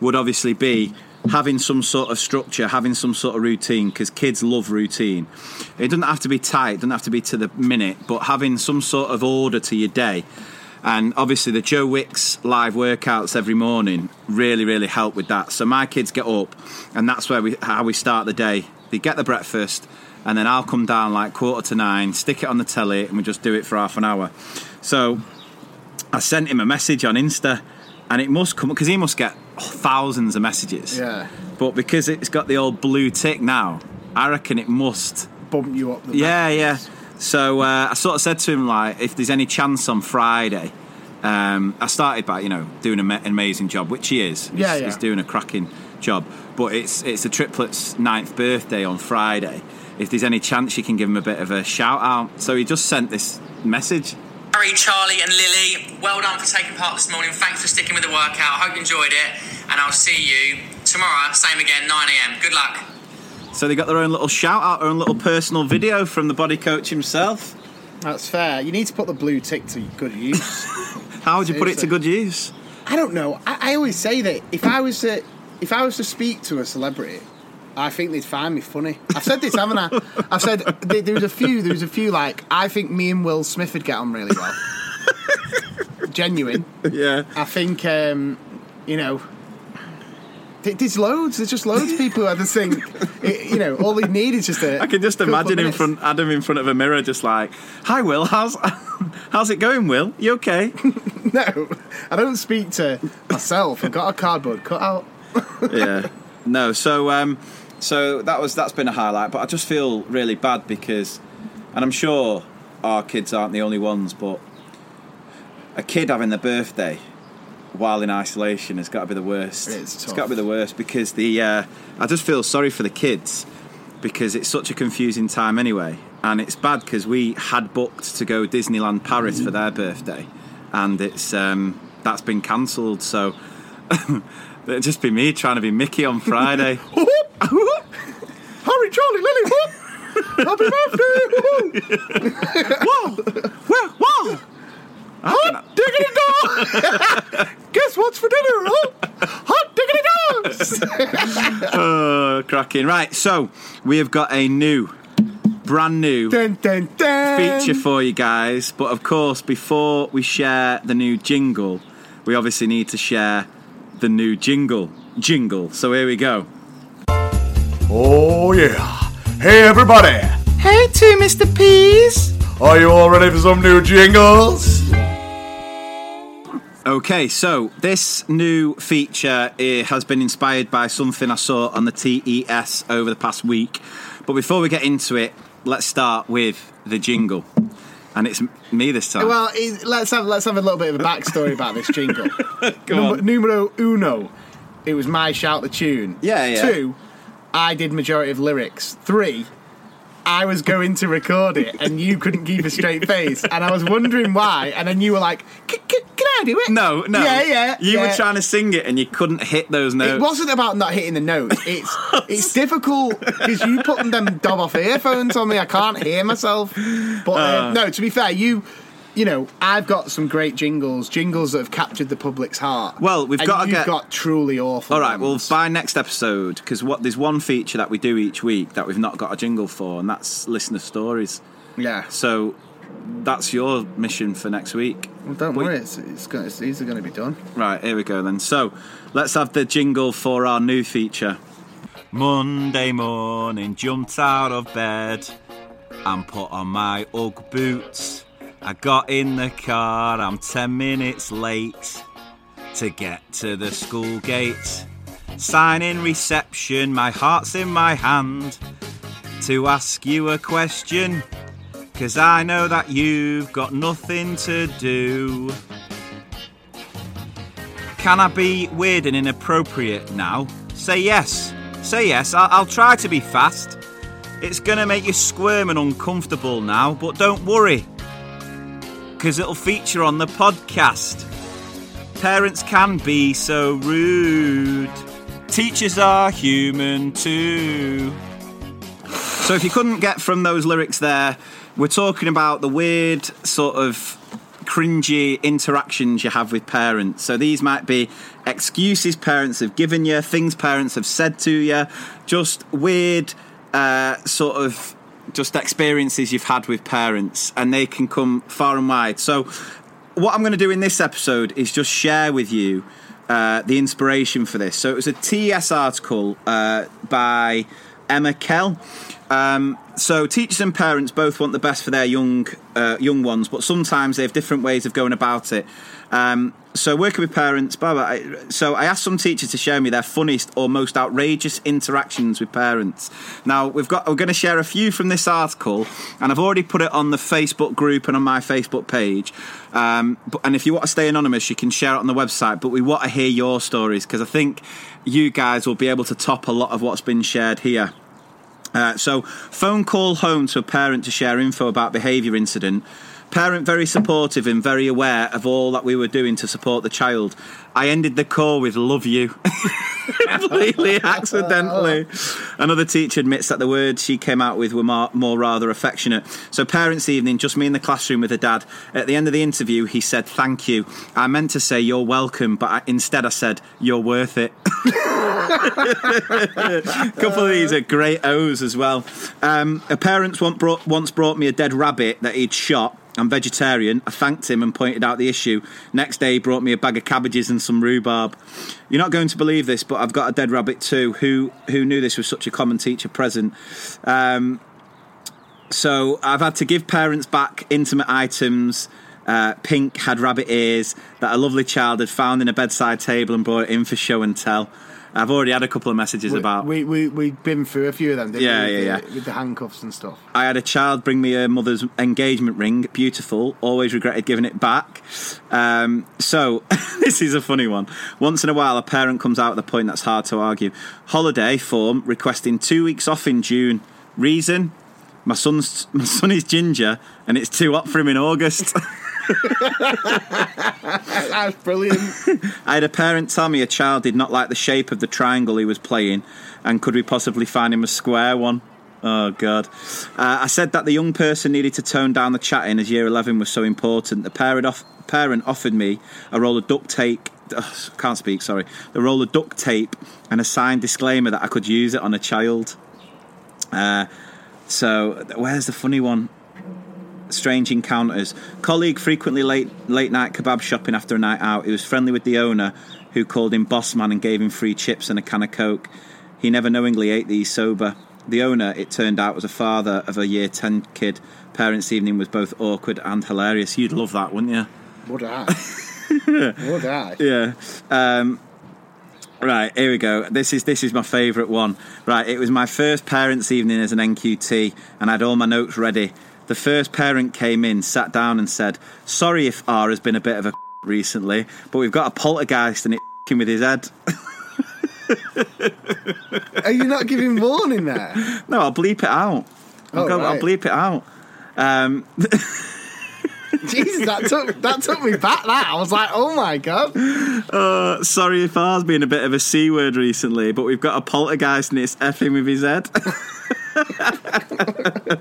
would obviously be having some sort of structure, having some sort of routine, because kids love routine. It doesn't have to be tight, it doesn't have to be to the minute, but having some sort of order to your day. And obviously, the Joe Wicks live workouts every morning really, really help with that. So my kids get up, and that's where we how we start the day. They get the breakfast, and then I'll come down like quarter to nine, stick it on the telly, and we just do it for half an hour. So I sent him a message on Insta, and it must come because he must get thousands of messages. Yeah. But because it's got the old blue tick now, I reckon it must. Bump you up. The Yeah, yeah. So uh, I sort of said to him like, if there's any chance on Friday, um, I started by you know doing an amazing job, which he is. He's, Yeah, yeah. he's doing a cracking job. But it's it's the triplets' ninth birthday on Friday. If there's any chance, you can give him a bit of a shout out. So he just sent this message. Harry, Charlie, and Lily, well done for taking part this morning. Thanks for sticking with the workout. Hope you enjoyed it, and I'll see you tomorrow, same again, 9 a.m. Good luck. So they got their own little shout out, their own little personal video from the body coach himself. That's fair. You need to put the blue tick to good use. How would you put it to good use? I don't know. I, I always say that if I was to if I was to speak to a celebrity, I think they'd find me funny. I've said this, haven't I? I've said there, there was a few. There was a few like I think me and Will Smith would get on really well. Genuine. Yeah. I think um, you know. There's loads. There's just loads of people who I just think, it, you know, all they need is just a. I can just imagine in front Adam in front of a mirror, just like, "Hi, Will. How's how's it going, Will? You okay?" No, I don't speak to myself. I've got a cardboard cutout. yeah. No. So um, so that was that's been a highlight, but I just feel really bad because, and I'm sure our kids aren't the only ones, but a kid having their birthday while in isolation has got to be the worst. It's it's got to be the worst because the uh, I just feel sorry for the kids because it's such a confusing time anyway, and it's bad because we had booked to go Disneyland Paris for their birthday, and it's um, that's been cancelled. So it'd just be me trying to be Mickey on Friday. Harry, Charlie, Lily, whoop! Happy birthday! whoa, whoa, whoa! Hot diggity dog! Guess what's for dinner? Huh? Hot diggity dogs! Oh, cracking! Right, so we have got a new, brand new. dun, dun, dun. feature for you guys. But of course, before we share the new jingle, we obviously need to share the new jingle. Jingle. So here we go. Oh yeah. Hey everybody. Hey, two Mr. Ps. Are you all ready for some new jingles? Okay, so this new feature eh, has been inspired by something I saw on the TES over the past week. But before we get into it, let's start with the jingle. And it's me this time. Well, let's have let's have a little bit of a backstory about this jingle. Go Number, on. numero uno, it was my shout the tune. Yeah, yeah. Two, I did majority of lyrics. Three, I was going to record it and you couldn't keep a straight face, and I was wondering why. And then you were like, "C- c- "Can I do it?" no, no. Yeah, yeah. You were trying to sing it and you couldn't hit those notes. It wasn't about not hitting the notes. It's it's difficult because you putting them dob off earphones on me. I can't hear myself. But uh, no, to be fair, you you know, I've got some great jingles, jingles that have captured the public's heart. Well, we've got to you've get- got truly awful. All right, well, ones. by next episode, because what there's one feature that we do each week that we've not got a jingle for, and that's listener stories. yeah. So that's your mission for next week. Well, don't But- worry, it's, it's, gonna, it's these are going to be done. Right, here we go then. So let's have the jingle for our new feature. Monday morning, jumped out of bed and put on my Ugg boots. I got in the car, I'm 10 minutes late to get to the school gate. Sign in reception, my heart's in my hand to ask you a question. Cause I know that you've got nothing to do. Can I be weird and inappropriate now? Say yes. Say yes. I'll, I'll try to be fast. It's gonna make you squirm and uncomfortable now, but don't worry. Because it'll feature on the podcast. Parents can be so rude. Teachers are human too. So if you couldn't get from those lyrics there, we're talking about the weird sort of cringy interactions you have with parents. So these might be excuses parents have given you, things parents have said to you, just weird uh, sort of just experiences you've had with parents, and they can come far and wide. So what I'm going to do in this episode is just share with you uh, the inspiration for this. So it was a TES article uh, by Emma Kell. Um, so teachers and parents both want the best for their young uh, young ones, but sometimes they have different ways of going about it. Um, so working with parents, blah, blah, I- so I asked some teachers to share me their funniest or most outrageous interactions with parents. Now we've got we're going to share a few from this article, and I've already put it on the Facebook group and on my Facebook page. Um, but, and if you want to stay anonymous, you can share it on the website. But we want to hear your stories because I think you guys will be able to top a lot of what's been shared here. Uh, so, phone call home to a parent to share info about behaviour incident. Parent very supportive and very aware of all that we were doing to support the child. I ended the call with "love you," completely accidentally. Another teacher admits that the words she came out with were more, more rather affectionate. So, parents' evening, just me in the classroom with a dad. At the end of the interview, he said, "Thank you." I meant to say "You're welcome," but I, instead I said, "You're worth it." A couple of these are great O's as well. Um, a parent once brought, once brought me a dead rabbit that he'd shot. I'm vegetarian. I thanked him and pointed out the issue. Next day, he brought me a bag of cabbages and some rhubarb. You're not going to believe this, but I've got a dead rabbit too. Who who knew this was such a common teacher present? Um, so I've had to give parents back intimate items. Uh, Pink had rabbit ears that a lovely child had found in a bedside table and brought it in for show and tell. I've already had a couple of messages We, about. we we we've been through a few of them, didn't Yeah, we? With yeah, the, yeah. With the handcuffs and stuff. I had a child bring me a mother's engagement ring, beautiful. Always regretted giving it back. Um, so this is a funny one. Once in a while, a parent comes out at a point that's hard to argue. Holiday form requesting two weeks off in June. Reason: my son's my son is ginger, and it's too hot for him in August. That's brilliant. I had a parent tell me a child did not like the shape of the triangle he was playing, and could we possibly find him a square one? Oh God! Uh, I said that the young person needed to tone down the chatting as Year Eleven was so important. The parent, off- parent offered me a roll of duct tape. ugh, can't speak. Sorry. The roll of duct tape and a signed disclaimer that I could use it on a child. Uh, so where's the funny one? Strange encounters. Colleague frequently late late night kebab shopping after a night out. He was friendly with the owner, who called him boss man and gave him free chips and a can of coke. He never knowingly ate these sober. The owner, it turned out, was a father of a year ten kid. Parents' evening was both awkward and hilarious. You'd love that, wouldn't you? Would I? Would I? Yeah. Um, right, here we go. This is this is my favourite one. Right, it was my first parents' evening as an NQT, and I had all my notes ready. The first parent came in, sat down, and said, "Sorry if R has been a bit of a recently, but we've got a poltergeist and it's with his head." Are you not giving warning there? no, I'll bleep it out. I'll, go, I'll bleep it out. Um, Jesus, that took that took me back. That I was like, oh my god. uh, sorry if R's been a bit of a c word recently, but we've got a poltergeist and it's effing with his head.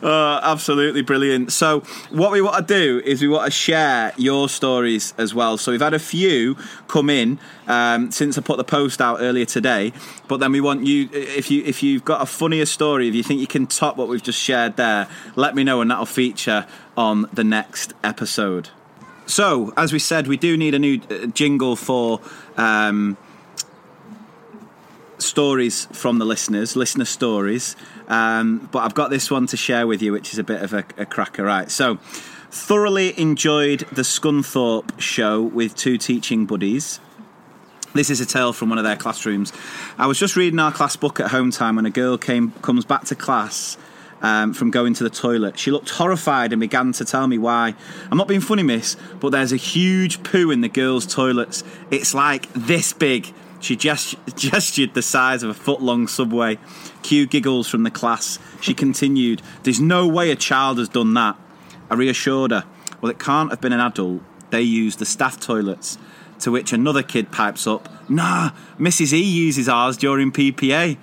Oh, absolutely brilliant. So, what we want to do is we want to share your stories as well. So, we've had a few come in um, since I put the post out earlier today. But then we want you, if you if you've got a funnier story, if you think you can top what we've just shared there, let me know, and that'll feature on the next episode. So, as we said, we do need a new uh, jingle for. Um, stories from the listeners, listener stories. Um, but I've got this one to share with you, which is a bit of a, a cracker. Right. So, thoroughly enjoyed the Scunthorpe show with two teaching buddies. This is a tale from one of their classrooms. I was just reading our class book at home time when a girl came comes back to class um, from going to the toilet. She looked horrified and began to tell me why. I'm not being funny, miss, but there's a huge poo in the girls' toilets. It's like this big. She gest- gestured the size of a foot long subway. Cue giggles from the class. She continued, There's no way a child has done that. I reassured her, Well, it can't have been an adult. They use the staff toilets. To which another kid pipes up, Nah, Mrs. E uses ours during PPA.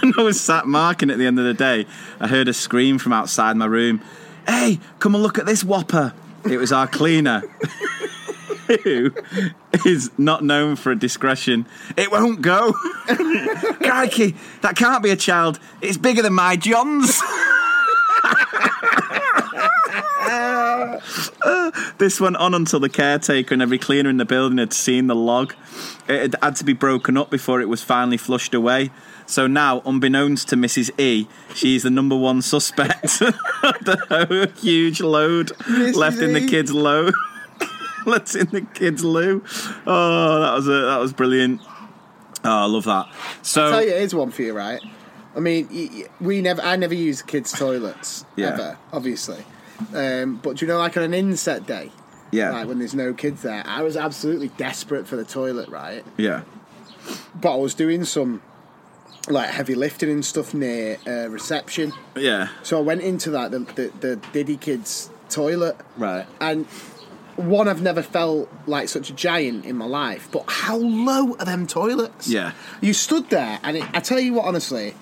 when I was sat marking at the end of the day, I heard a scream from outside my room. Hey, come and look at this whopper. It was our cleaner. Who is not known for a discretion. It won't go. Crikey, that can't be a child. It's bigger than my John's. this went on until the caretaker and every cleaner in the building had seen the log. It had to be broken up before it was finally flushed away. So now, unbeknownst to Mrs. E, she's the number one suspect of the huge load left in the kids' loo. Left in the kids' loo. Oh, that was a, that was brilliant. Oh, I love that. So tell you, here's one for you, right? I mean, we never, I never use kids' toilets Yeah. ever, obviously. Um, but do you know, like on an inset day, yeah, like when there's no kids there, I was absolutely desperate for the toilet, right? yeah, But I was doing some like heavy lifting and stuff near uh, reception, yeah. so I went into that the, the, the Diddy kids' toilet, Right. and one I've never felt like such a giant in my life. But how low are them toilets? Yeah. You stood there, and it, I tell you what, honestly,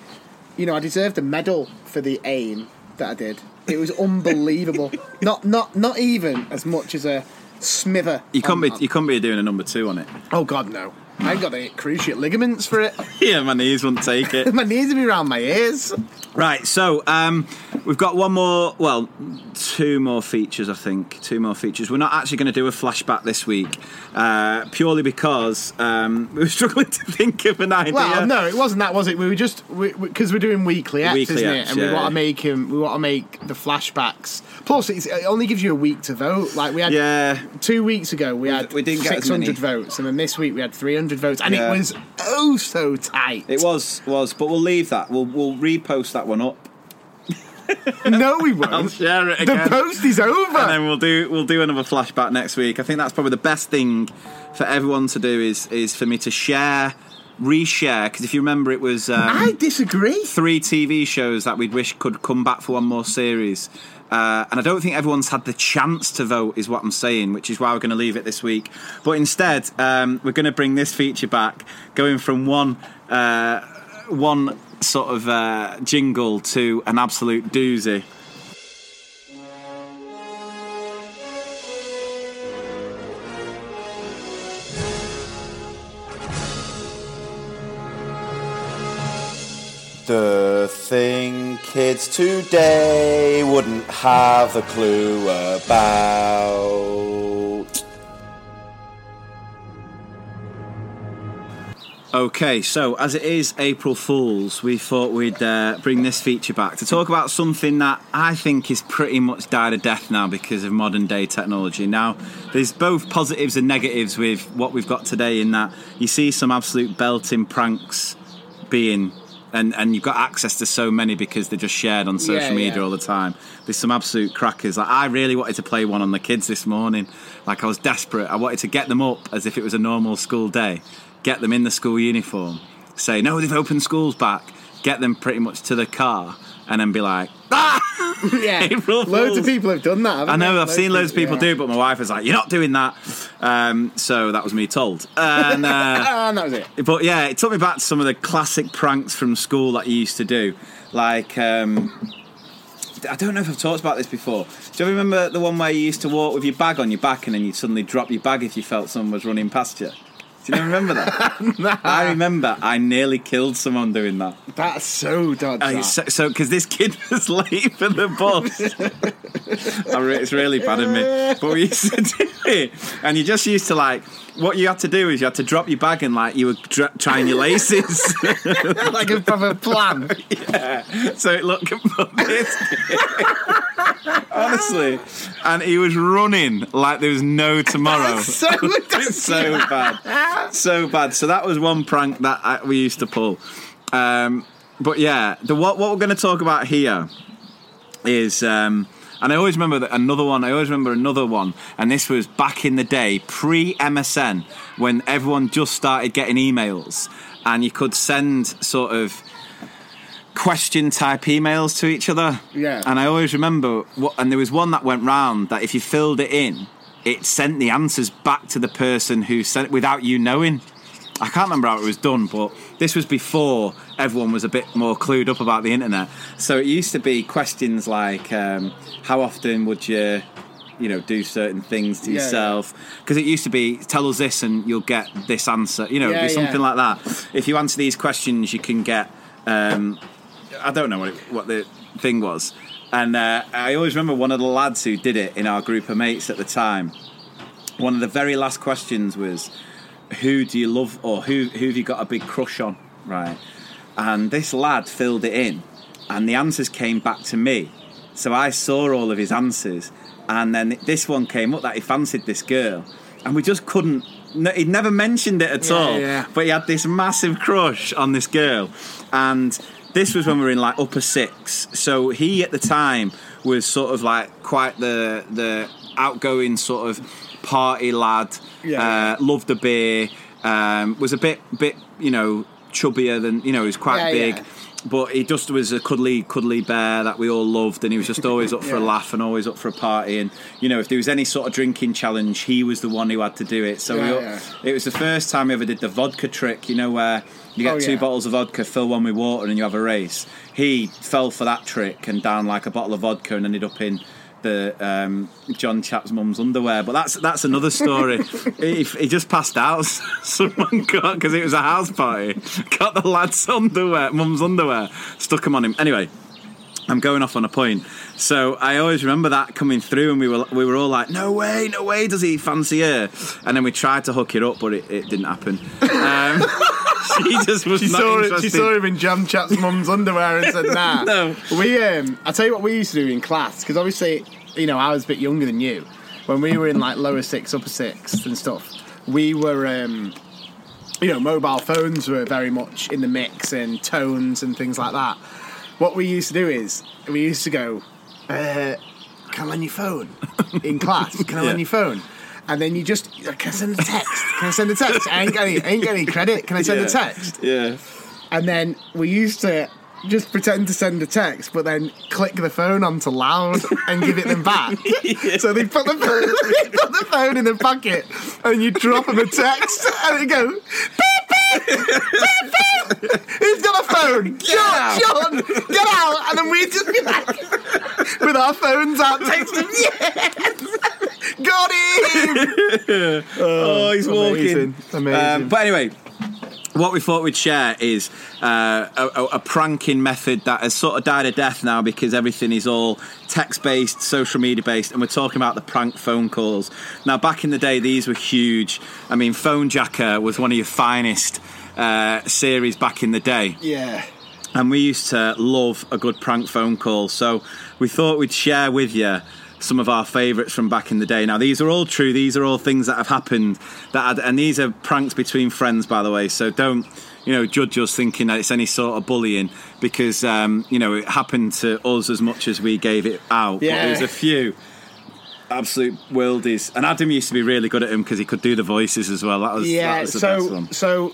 you know, I deserved a medal for the aim that I did. It was unbelievable. not, not, not even as much as a smither. You couldn't on- be you couldn't be doing a number two on it. Oh God, no! I got the cruciate ligaments for it. Yeah, my knees wouldn't take it. my knees will be around my ears. Right, so um, we've got one more, well, two more features, I think. Two more features. We're not actually going to do a flashback this week, uh, purely because um, we were struggling to think of an idea. Well, no, it wasn't that, was it? We were just because we, are doing weekly apps, Weekly isn't it? And yeah, we want to make him. We want to make the flashbacks. Plus, it's, it only gives you a week to vote. Like we had Yeah, two weeks ago, we had we didn't get 600 many. votes, and then this week we had 300 votes, and Yeah. it was oh so tight. it was, was, but we'll leave that. We'll, we'll repost that one up. no, we I'll won't. share it The post is over. and then we'll do we'll do another flashback next week. I think that's probably the best thing for everyone to do is is for me to share, reshare. Because if you remember, it was um, I disagree. three TV shows that we'd wish could come back for one more series. Uh, and I don't think everyone's had the chance to vote, is what I'm saying, which is why we're going to leave it this week. But instead, um, we're going to bring this feature back, going from one uh, one sort of uh, jingle to an absolute doozy. The thing kids today wouldn't have a clue about. Okay, so as it is April Fools, we thought we'd uh, bring this feature back to talk about something that I think is pretty much died a death now because of modern day technology. Now, there's both positives and negatives with what we've got today, in that you see some absolute belting pranks being. And, and you've got access to so many because they're just shared on social Yeah, media yeah. all the time. There's some absolute crackers. Like I really wanted to play one on the kids this morning. Like I was desperate. I wanted to get them up as if it was a normal school day, get them in the school uniform, say, no, they've opened schools back, get them pretty much to the car, and then be like, ah! yeah. April Loads of people have done that. I know, they? I've seen loads of people yeah. do, but my wife was like, "You're not doing that." Um, so that was me told. And, uh, and that was it. but yeah, it took me back to some of the classic pranks from school that you used to do. Like, um, I don't know if I've talked about this before. Do you remember the one where you used to walk with your bag on your back and then you'd suddenly drop your bag if you felt someone was running past you? Do you remember that? I remember I nearly killed someone doing that. That's so dodgy. Uh, so, so because this kid was late for the bus. I re- it's really bad of me. But we used to do it. And you just used to like, what you had to do is you had to drop your bag and like you were dr- trying your laces. like a proper plan. yeah. So it looked like this. Honestly. And he was running like there was no tomorrow. so so bad, so bad. So that was one prank that I, we used to pull. Um, but yeah, the what what we're going to talk about here is, um, and I always remember that another one. I always remember another one, and this was back in the day, pre MSN, when everyone just started getting emails, and you could send sort of question type emails to each other. Yeah. And I always remember what, and there was one that went round that if you filled it in, it sent the answers back to the person who sent it without you knowing. I can't remember how it was done, but this was before everyone was a bit more clued up about the internet. So it used to be questions like, um, "How often would you, you know, do certain things to Yeah, yourself?" Because it used to be, "Tell us this, and you'll get this answer." You know, it'd Yeah, be something yeah. like that. If you answer these questions, you can get. Um, I don't know what, it, what the thing was. And uh, I always remember one of the lads who did it in our group of mates at the time. One of the very last questions was, "Who do you love, or who who have you got a big crush on?" Right, and this lad filled it in, and the answers came back to me. So I saw all of his answers, and then this one came up that he fancied this girl, and we just couldn't. No, he'd never mentioned it at Yeah, all, yeah. but he had this massive crush on this girl, and this was when we were in like upper six. So he at the time was sort of like quite the the outgoing sort of party lad. Yeah. Uh, loved a beer. Um, was a bit bit you know chubbier than you know he was quite Yeah, big. yeah. But he just was a cuddly, cuddly bear that we all loved, and he was just always up for a laugh and always up for a party. And you know, if there was any sort of drinking challenge, he was the one who had to do it. So Yeah, all- yeah. it was the first time we ever did the vodka trick. You know, where you get Oh, two yeah. bottles of vodka, fill one with water, and you have a race. He fell for that trick and down like a bottle of vodka and ended up in the um, John Chap's mum's underwear. But that's that's another story. he, he just passed out. Someone got because it was a house party. Got the lad's underwear, mum's underwear, stuck them on him. Anyway. I'm going off on a point. So I always remember that coming through, and we were we were all like, "No way, no way, does he fancy her?" And then we tried to hook it up, but it, it didn't happen. Um, she just was She not saw, it, interested. she saw him in Jam Chat's mum's underwear and said, nah. No. We, um, I tell you what we used to do in class, because obviously, you know, I was a bit younger than you. When we were in like lower six, upper six and stuff, we were, um, you know, mobile phones were very much in the mix and tones and things like that. What we used to do is, we used to go, uh, can I lend your phone in class? Can I lend your phone? And then you just, can I send a text? Can I send a text? I ain't got any, I ain't got any credit. Can I send Yeah. a text? Yeah. And then we used to just pretend to send a text, but then click the phone onto loud and give it them back. So they put the phone, they put the phone in the pocket, and you drop them a text, and it go. Who's got a phone? Sean, John, get out! And then we just be like, with our phones out, texting, yes, got him. Oh, he's amazing, walking. amazing. Um, but anyway, what we thought we'd share is uh, a, a, pranking method that has sort of died a death now because everything is all text based, social media based, and we're talking about the prank phone calls. Now, back in the day, these were huge. I mean, Fonejacker was one of your finest uh, series back in the day Yeah. and we used to love a good prank phone call. So we thought we'd share with you some of our favourites from back in the day. Now these are all true. These are all things that have happened. That had, and these are pranks between friends, by the way. So don't you know judge us thinking that it's any sort of bullying because um, you know it happened to us as much as we gave it out. But Yeah. there's a few. Absolute worldies, and Adam used to be really good at him because he could do the voices as well. That was that Yeah, was the so so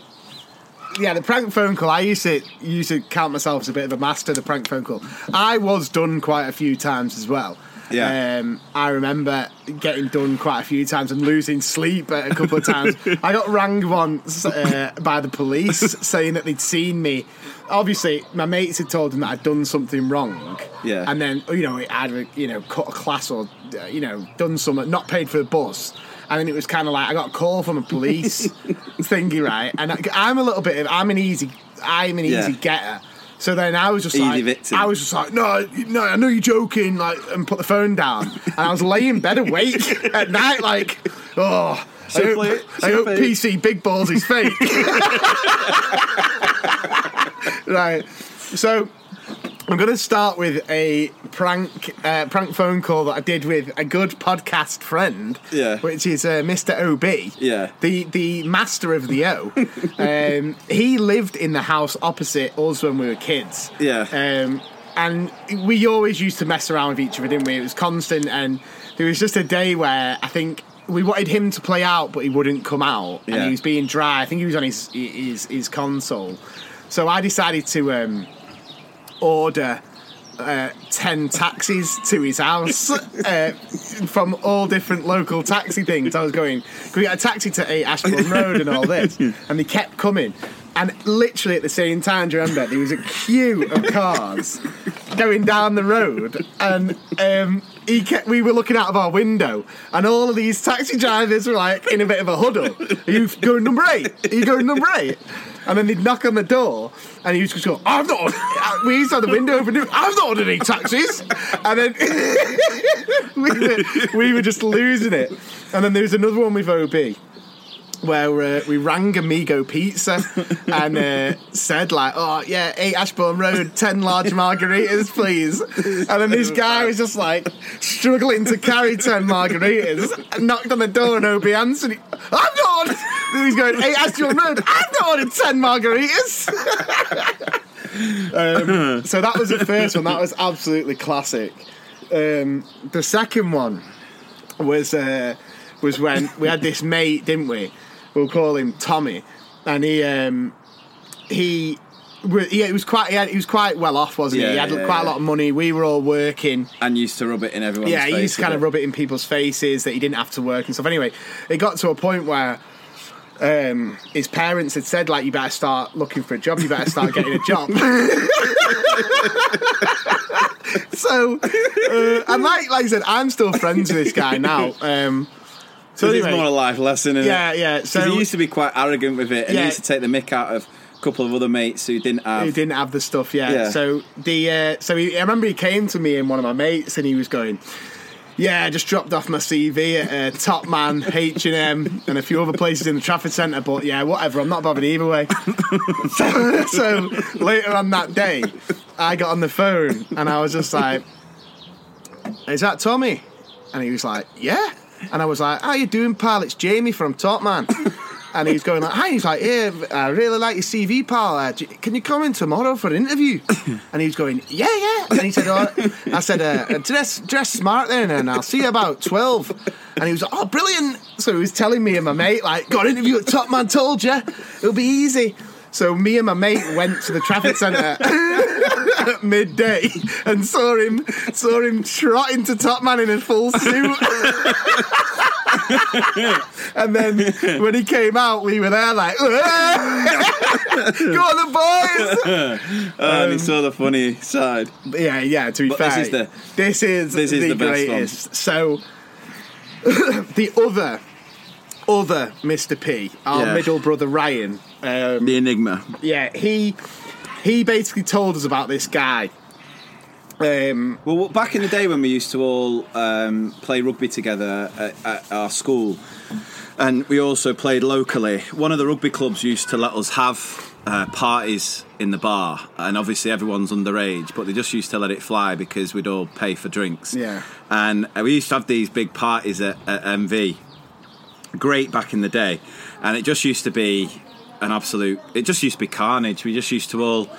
yeah, the prank phone call. I used to used to count myself as a bit of a master. The prank phone call. I was done quite a few times as well. Yeah. Um, I remember getting done quite a few times and losing sleep a couple of times. I got rang once uh, by the police saying that they'd seen me. Obviously, my mates had told them that I'd done something wrong. Yeah. And then, you know, I'd, you know, cut a class or, uh, you know, done something, not paid for the bus. And then it was kind of like I got a call from a police thingy, right? And I, I'm a little bit of, I'm an easy, I'm an Yeah. easy getter. So then I was just Easy like, victim. I was just like, no, no, I know you're joking, like, and put the phone down. And I was laying in bed awake at night, like, oh, I hope, play- I so hope PC Big Balls is fake. right. So I'm going to start with a prank uh, prank phone call that I did with a good podcast friend, Yeah. which is uh, Mr. OB, Yeah. the the master of the O. um, he lived in the house opposite us when we were kids. Yeah. Um, and we always used to mess around with each other, didn't we? It was constant, and there was just a day where I think we wanted him to play out, but he wouldn't come out, and Yeah. he was being dry. I think he was on his his, his console, so I decided to um, order. Uh, 10 taxis to his house uh, from all different local taxi things. I was going, can we get a taxi to 8 Ashbourne Road and all this? And they kept coming. And literally at the same time, do you remember, there was a queue of cars going down the road. And um, he kept, we were looking out of our window, and all of these taxi drivers were like in a bit of a huddle. Are you going number eight? Are you going number eight? And then they'd knock on the door, and he was just go, "I've not." Uh, we used to have the window open. I've not ordered any taxis. And then we were, we were just losing it. And then there was another one with OB where uh, we rang Amigo Pizza and uh, said like, "Oh yeah, eight Ashbourne Road, ten large margaritas, please." And then this guy was just like struggling to carry ten margaritas. And knocked on the door and OB answered. I'm not. Ordered. He's going, eight Ashbourne Road, I've not ordered ten margaritas." um, so that was the first one. That was absolutely classic. Um, the second one was uh, was when we had this mate, didn't we? We'll call him Tommy, and he um, he. Yeah, he was quite. He, had, he was quite well off, wasn't he? Yeah, He had yeah, quite a lot of money. We were all working. and used to rub it in everyone's Yeah, he used to kind of rub it in people's faces that he didn't have to work and stuff. Anyway, it got to a point where um, his parents had said, like, you better start looking for a job. You better start getting a job. so, uh, and like, like I said, I'm still friends with this guy now. Um, so So it's anyway, more a life lesson, isn't Yeah, it? yeah, so- he used to be quite arrogant with it, and Yeah. he used to take the mick out of a couple of other mates who didn't have. who didn't have the stuff yet. Yeah. So the uh, so he, I remember he came to me and one of my mates, and he was going. Yeah, I just dropped off my CV at uh, Top Man, H and M, and a few other places in the Trafford Centre. But yeah, whatever. I'm not bothered either way. so, so later on that day, I got on the phone and I was just like, "Is that Tommy?" And he was like, "Yeah." And I was like, "How you doing, pal? It's Jamie from Top Man." And he's going like, "Hi." He's like, "Yeah, I really like your CV, pal. Uh, do- can you come in tomorrow for an interview?" And he's going, "Yeah, yeah." And he said, oh, "I said, uh, dress dress smart then, and I'll see you about 12. And he was like, "Oh, brilliant!" So he was telling me and my mate, like, "Got an interview at Top Man. Told you, it'll be easy." So me and my mate went to the Trafford Centre at midday and saw him saw him trot into Top Man in a full suit. and then when he came out, we were there like, go on the boys. Oh, and he saw the funny side. Yeah, yeah. To be But fair, this is the- this is this is the, the greatest. So the other other Mr. P, our Yeah. middle brother Ryan. Um, The enigma. yeah, he he basically told us about this guy. Um, Well, back in the day when we used to all um, play rugby together at, at our school, and we also played locally, one of the rugby clubs used to let us have uh, parties in the bar, and obviously everyone's underage, but they just used to let it fly because we'd all pay for drinks. Yeah. And we used to have these big parties at, at MV. Great back in the day, and it just used to be an absolute. It just used to be carnage. We just used to all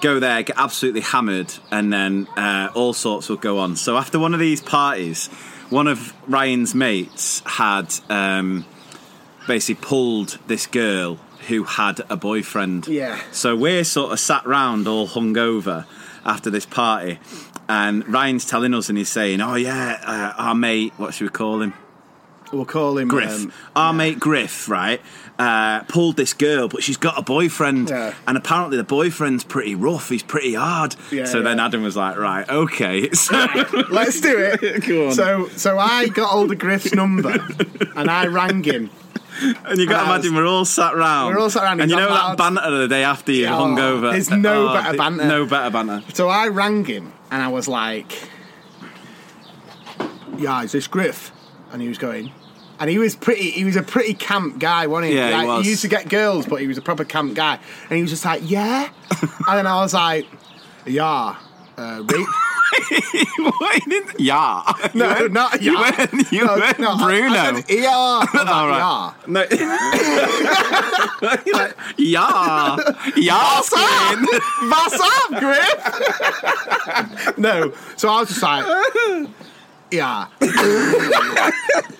go there, get absolutely hammered, and then uh, all sorts would go on. So after one of these parties, one of Ryan's mates had um, basically pulled this girl who had a boyfriend. Yeah. So we're sort of sat round all hungover after this party, and Ryan's telling us, and he's saying, "Oh yeah, uh, our mate, what should we call him? We'll call him Griff. um, Our mate Griff, right, uh, pulled this girl, but she's got a boyfriend, Yeah. and apparently the boyfriend's pretty rough. He's pretty hard. Yeah, so then. Adam was like, "Right, okay." So Let's do it. Go on. So, so I got hold of Griff's number and I rang him. And you got to And I was- imagine we're all sat round. We're all sat round, and you know that banter the day after you Oh, hungover. there's no Oh, better banter. No better banter. So I rang him and I was like, "Yeah, is this Griff?" And he was going, and he was pretty. He was a pretty camp guy, wasn't he? Yeah, he Like, was. used to get girls, but he was a proper camp guy. And he was just like, "Yeah," and then I was like, "Yeah." Uh, Ra- What, didn't- yeah. no, You went- not You yeah. went, you No, went no, Bruno. I said, yeah. I like, All right. No. yeah. Yeah. What's up? What's up, Griff? no. So I was just like, yeah.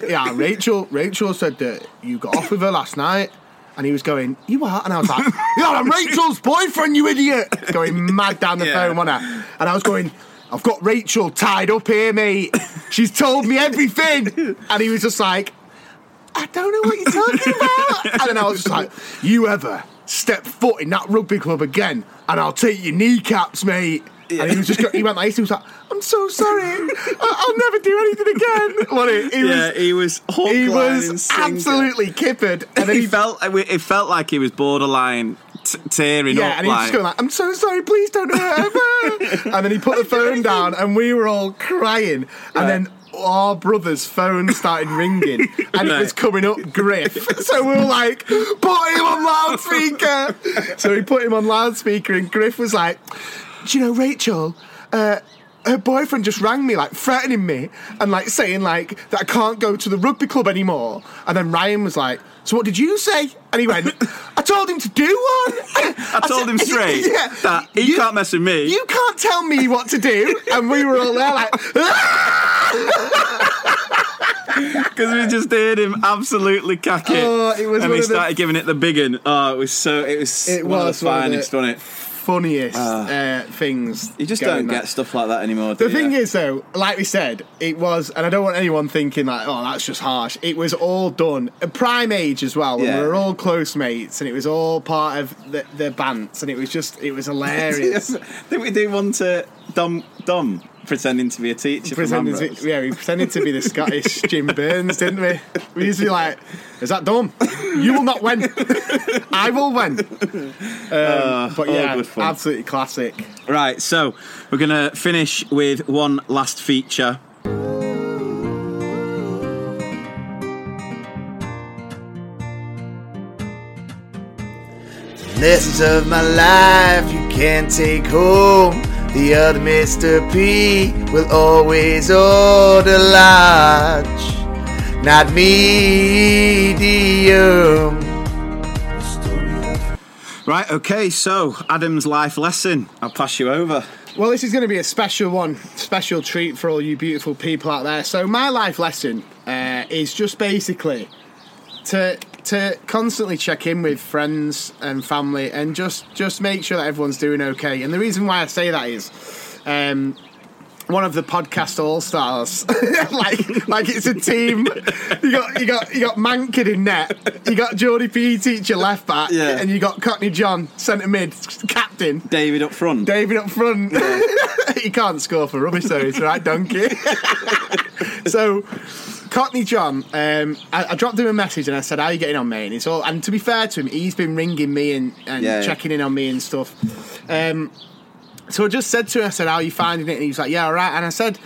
yeah, Rachel Rachel said that you got off with her last night. And he was going, You are? And I was like, Yeah, I'm Rachel's boyfriend, you idiot. Going mad down the Yeah. phone, wasn't I? And I was going, I've got Rachel tied up here, mate. She's told me everything. And he was just like, I don't know what you're talking about. and then I was just like, you ever step foot in that rugby club again, and I'll take your kneecaps, mate. And he was just, go- he went like this. He was like, I'm so sorry. I- I'll never do anything again. What he, he Yeah, was, he was he was absolutely kippered. And then He he, felt. It felt like he was borderline t- tearing yeah, up. and he was like, just going like, I'm so sorry. Please don't hurt her. and then he put the phone down, and we were all crying. And then. Our brother's phone started ringing and it was coming up Griff. So we were like, put him on loudspeaker. so we put him on loudspeaker and Griff was like, Do you know, Rachel, uh, her boyfriend just rang me, like threatening me and like saying like that I can't go to the rugby club anymore. And then Ryan was like, So what did you say? And he went, I told him to do one. I told him straight Yeah. that he You- can't mess with me. You can't tell me what to do. And we were all there like, Because we just heard him absolutely cack it. Oh, it was and he of the- started giving it the big one. Oh, it was so. It was. It one was of the one of the- finest, wasn't it? Funniest uh, things. You just don't there. get stuff like that anymore. Do The thing you? is, though, like we said, it was, and I don't want anyone thinking like, "Oh, that's just harsh." It was all done at prime age as well. Yeah. We were all close mates, and it was all part of the, the bants, and it was just, it was hilarious. Did we do one to Dom Dom pretending to be a teacher pretending from to, Ambrose? yeah, we pretended to be the Scottish Jim Burns, didn't we? We used to be like, "Is that dumb? You will not win. I will win." Um, but yeah, good absolutely classic. Right, so we're gonna finish with one last feature. Lessons of my life you can't take home. The other Mr. P will always order large, not medium. Right, okay, so Adam's life lesson. I'll pass you over. Well, this is going to be a special one, special treat for all you beautiful people out there. So, my life lesson uh, is just basically to to constantly check in with friends and family and just just make sure that everyone's doing okay. And the reason why I say that is. Um, one of the podcast all stars, like like it's a team. You got you got you got Mankin in net. You got Geordie PE teacher left back, Yeah. and you got Cockney John centre mid captain. David up front. David up front. he can't score for rubbish though, it's right, donkey. so, Cockney John, um, I, I dropped him a message and I said, "How are you getting on, mate?" And, it's all, and to be fair to him, he's been ringing me and, and Yeah, yeah. checking in on me and stuff. Um, so I just said to him, I said, "How are you finding it?" And he was like, "Yeah, all right." And I said.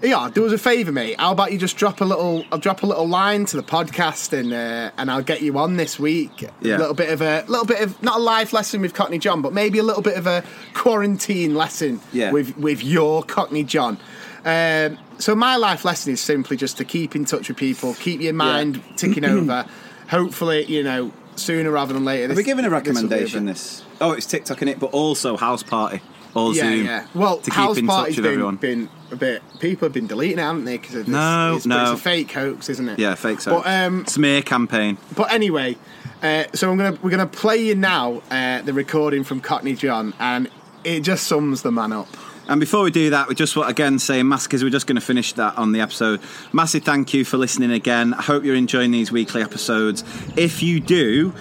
Yeah, do us a favour, mate. How about you just drop a little? I'll drop a little line to the podcast, and uh, and I'll get you on this week. Yeah. A little bit of a little bit of not a live lesson with Cockney John, but maybe a little bit of a quarantine lesson Yeah. with with your Cockney John. Um, so my life lesson is simply just to keep in touch with people, keep your mind ticking over. Hopefully, you know, sooner rather than later. Are we giving a recommendation this? Oh, it's TikTok in it, but also House Party. or yeah, Zoom yeah. Well, to house keep in party's touch with been, everyone. been a bit. People have been deleting it, haven't they? Because No, it's, no. It's a fake hoax, isn't it? Yeah, fake hoax. But um, Smear campaign. but anyway, uh, so I'm gonna we're gonna play you now uh, the recording from Cockney John, and it just sums the man up. And before we do that, we just want again say because we're just going to finish that on the episode. Massive thank you for listening again. I hope you're enjoying these weekly episodes. If you do,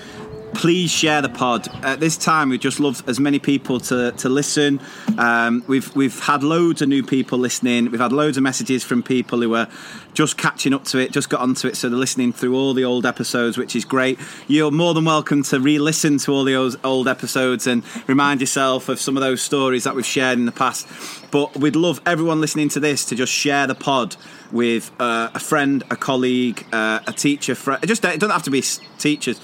please share the pod. At this time, we'd just love as many people to, to listen. Um, we've we've had loads of new people listening. We've had loads of messages from people who are just catching up to it, just got onto it, so they're listening through all the old episodes, which is great. You're more than welcome to re-listen to all the old- episodes and remind yourself of some of those stories that we've shared in the past. But we'd love everyone listening to this to just share the pod with uh, a friend, a colleague, uh, a teacher. Fr- just it doesn't have to be teachers.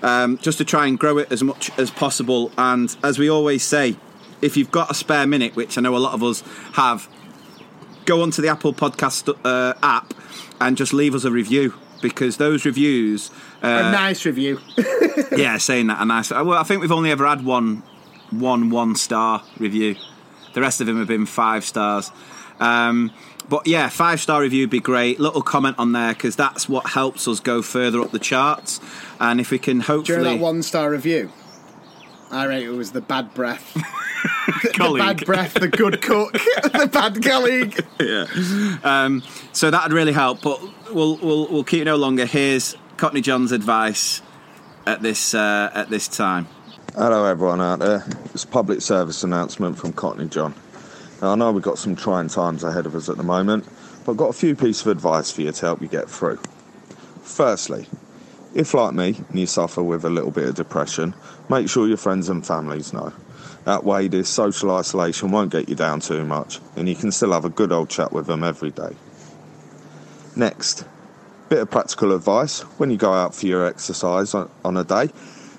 Um, just to try and grow it as much as possible. And as we always say, if you've got a spare minute, which I know a lot of us have, go onto the Apple Podcast uh, app and just leave us a review because those reviews, a uh, nice review. yeah, saying that a nice. Well, I think we've only ever had one, one one star review. The rest of them have been five stars. Um, but yeah, five star review would be great. Little comment on there because that's what helps us go further up the charts. And if we can hopefully During that one star review, I rate it was the bad breath. the Colleague. bad breath, the good cook, the bad colleague. Um, so that'd really help. But we'll we'll we'll keep it no longer. Here's Cockney John's advice at this uh, at this time. Hello, everyone out there. It's a public service announcement from Cockney John. Now, I know we've got some trying times ahead of us at the moment, but I've got a few pieces of advice for you to help you get through. Firstly, if, like me, you suffer with a little bit of depression, make sure your friends and families know. That way, this social isolation won't get you down too much, and you can still have a good old chat with them every day. Next, bit of practical advice when you go out for your exercise on a day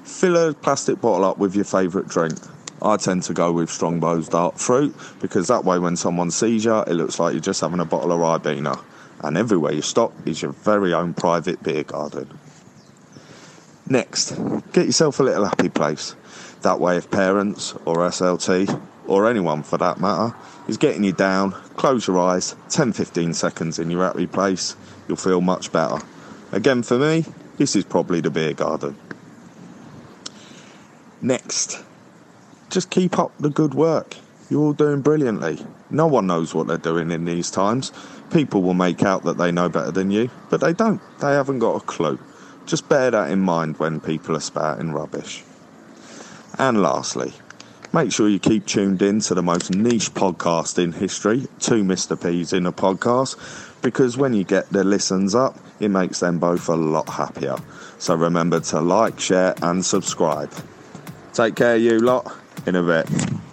fill a plastic bottle up with your favourite drink. I tend to go with Strongbow's dark fruit because that way when someone sees you, it looks like you're just having a bottle of Ribena. And everywhere you stop is your very own private beer garden. Next, get yourself a little happy place. That way, if parents or SLT, or anyone for that matter, is getting you down, close your eyes, 10 15 seconds in your happy place, you'll feel much better. Again, for me, this is probably the beer garden. Next, just keep up the good work. You're all doing brilliantly. No one knows what they're doing in these times. People will make out that they know better than you, but they don't. They haven't got a clue. Just bear that in mind when people are spouting rubbish. And lastly, make sure you keep tuned in to the most niche podcast in history, Two Mr. P's in a podcast, because when you get the listens up, it makes them both a lot happier. So remember to like, share, and subscribe. Take care, you lot in a bit.